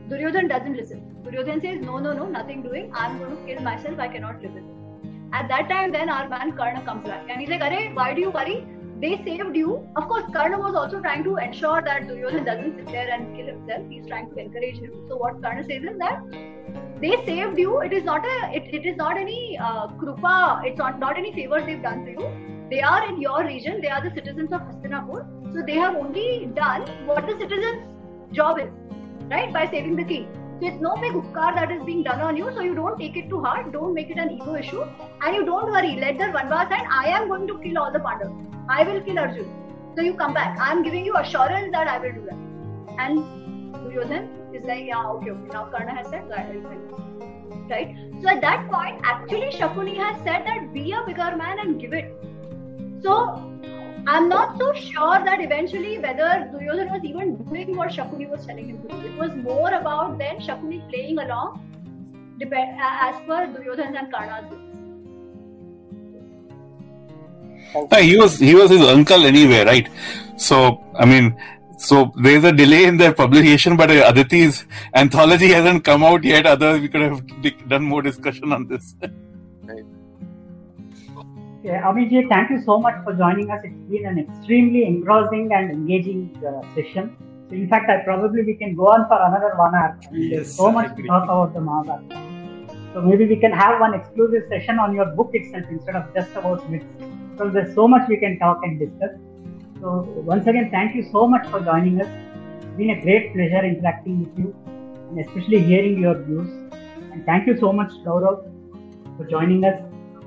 Duryodhan doesn't listen. Duryodhan says, No, no, no, nothing doing. I'm going to kill myself. I cannot live with it. At that time, then our man Karna comes back and he's like, Arey, why do you worry? they saved you. Of course, Karna was also trying to ensure that Duryodhan doesn't sit there and kill himself. He's trying to encourage him. So what Karna says is that they saved you. It is not a. It, it is not any uh, krupa. It's not not any favor they've done to you. They are in your region. They are the citizens of Hastinapur. So they have only done what the citizens' job is, right? By saving the king. It's no big upkar that is being done on you. So you don't take it to heart. Don't make it an ego issue. And you don't worry. Let the one Vanvas and I am going to kill all the Pandavas. I will kill Arjun. So you come back. I am giving you assurance that I will do that. And Duryodhan is like, yeah, okay, okay. Now Karna has said, kill. Right? So at that point, actually Shakuni has said that be a bigger man and give it. So I'm not so sure that eventually whether Duryodhan was even doing what Shakuni was telling him to do. It was more about then Shakuni playing along uh, as per Duryodhan's and Karna's he was he was his uncle anyway, right? So I mean, So there's a delay in their publication, but uh, Aditi's anthology hasn't come out yet. Otherwise, we could have done more discussion on this. (laughs) Amiji, thank you so much for joining us. It's been an extremely engrossing and engaging uh, session. So, in fact, I probably we can go on for another one hour. I mean, there's so much to talk about the Mahabharata. So maybe we can have one exclusive session on your book itself instead of just about myths. So there's so much we can talk and discuss. So once again, thank you so much for joining us. It's been a great pleasure interacting with you and especially hearing your views. And thank you so much, Gaurav, for joining us.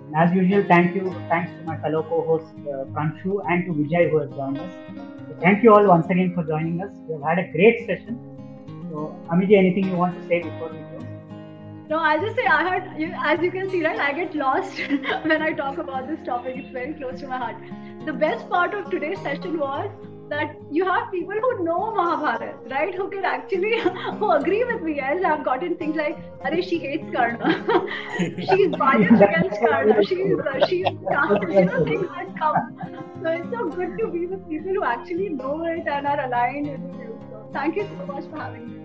And as usual, thank you, thanks to my fellow co-host uh, Pranshu and to Vijay who has joined us. So thank you all once again for joining us. We have had a great session. So Amiji, anything you want to say before we close? No, I'll just say I heard, as you can see, right, I get lost (laughs) when I talk about this topic. It's very close to my heart. The best part of today's session was that you have people who know Mahabharata, right? Who can actually who agree with me. As I've gotten things like, "Are she hates Karna, (laughs) she's biased against Karna, she's uh, she's you know things that come." So it's so good to be with people who actually know it and are aligned with you. So thank you so much for having me.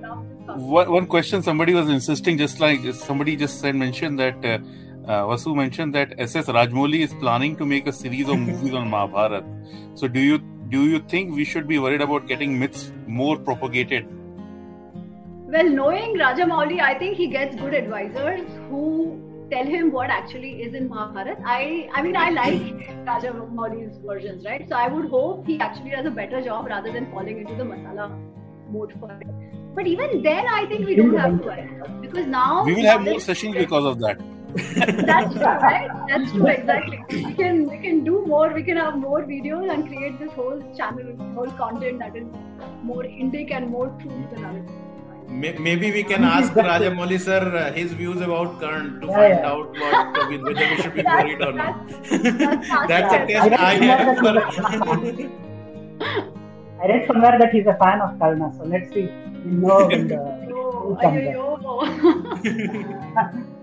One, one question somebody was insisting, just like somebody just said, mentioned that. Uh, uh, Vasu mentioned that SS Rajamouli is planning to make a series of movies on Mahabharat. So, do you do you think we should be worried about getting myths more propagated? Well, knowing Rajamouli, I think he gets good advisors who tell him what actually is in Mahabharat. I, I mean, I like Rajamouli's versions, right? So I would hope he actually does a better job rather than falling into the masala mode for it. But even then, I think we don't have to worry because now we will have more sessions because of that. That's true, right? That's true, exactly. We can we can do more. We can have more videos and create this whole channel, whole content that is more Indic and more true to the narrative. Maybe we can ask Rajamouli sir uh, his views about Karn to yeah, find yeah. out what uh, whether we should be worried or not. (laughs) That's, that's a test I, I have. I read somewhere that he's a fan of Karna, so let's see. We know when the (laughs) oh,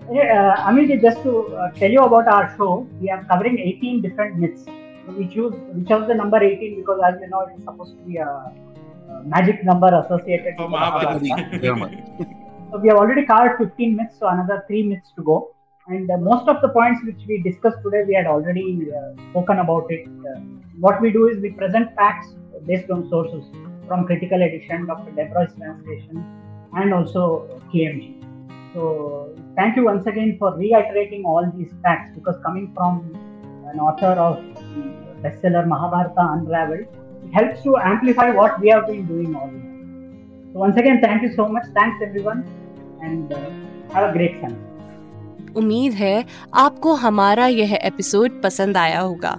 (laughs) uh, Amit, just to uh, tell you about our show, we are covering 18 different myths. We choose we chose the number 18 because, as you know, it is supposed to be a, a magic number associated with Mahabharata. (laughs) so we have already covered 15 myths, so another three myths to go. And uh, most of the points which we discussed today, we had already uh, spoken about it. Uh, what we do is we present facts based on sources from Critical Edition, Dr. Debroy's translation, and also KMG. So thank you once again for reiterating all these facts because coming from an author of bestseller Mahabharata Unraveled, it helps to amplify what we have been doing all this. So once again, thank you so much. Thanks everyone and uh, have a great time. उम्मीद है आपको हमारा यह episode पसंद आया होगा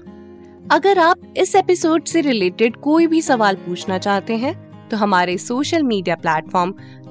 अगर आप इस एपिसोड से रिलेटेड कोई भी सवाल पूछना चाहते हैं तो हमारे social media platform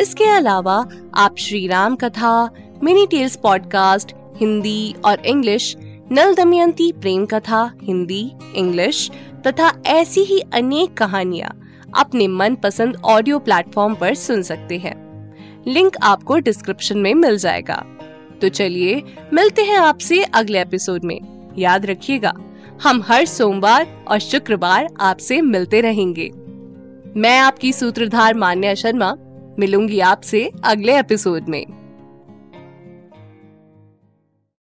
इसके अलावा आप श्री राम कथा, मिनी टेल्स पॉडकास्ट, हिंदी और इंग्लिश, नल दमयंती प्रेम कथा, हिंदी, इंग्लिश, तथा ऐसी ही अनेक कहानियाँ अपने मन पसंद ऑडियो प्लेटफॉर्म पर सुन सकते हैं। लिंक आपको डिस्क्रिप्शन में मिल जाएगा। तो चलिए, मिलते हैं आपसे अगले एपिसोड में। याद रखिएगा, हम हर सोमवार और शुक्रवार आपसे मिलते रहेंगे। मैं आपकी सूत्रधार मान्या शर्मा मिलूँगी आपसे अगले एपिसोड में।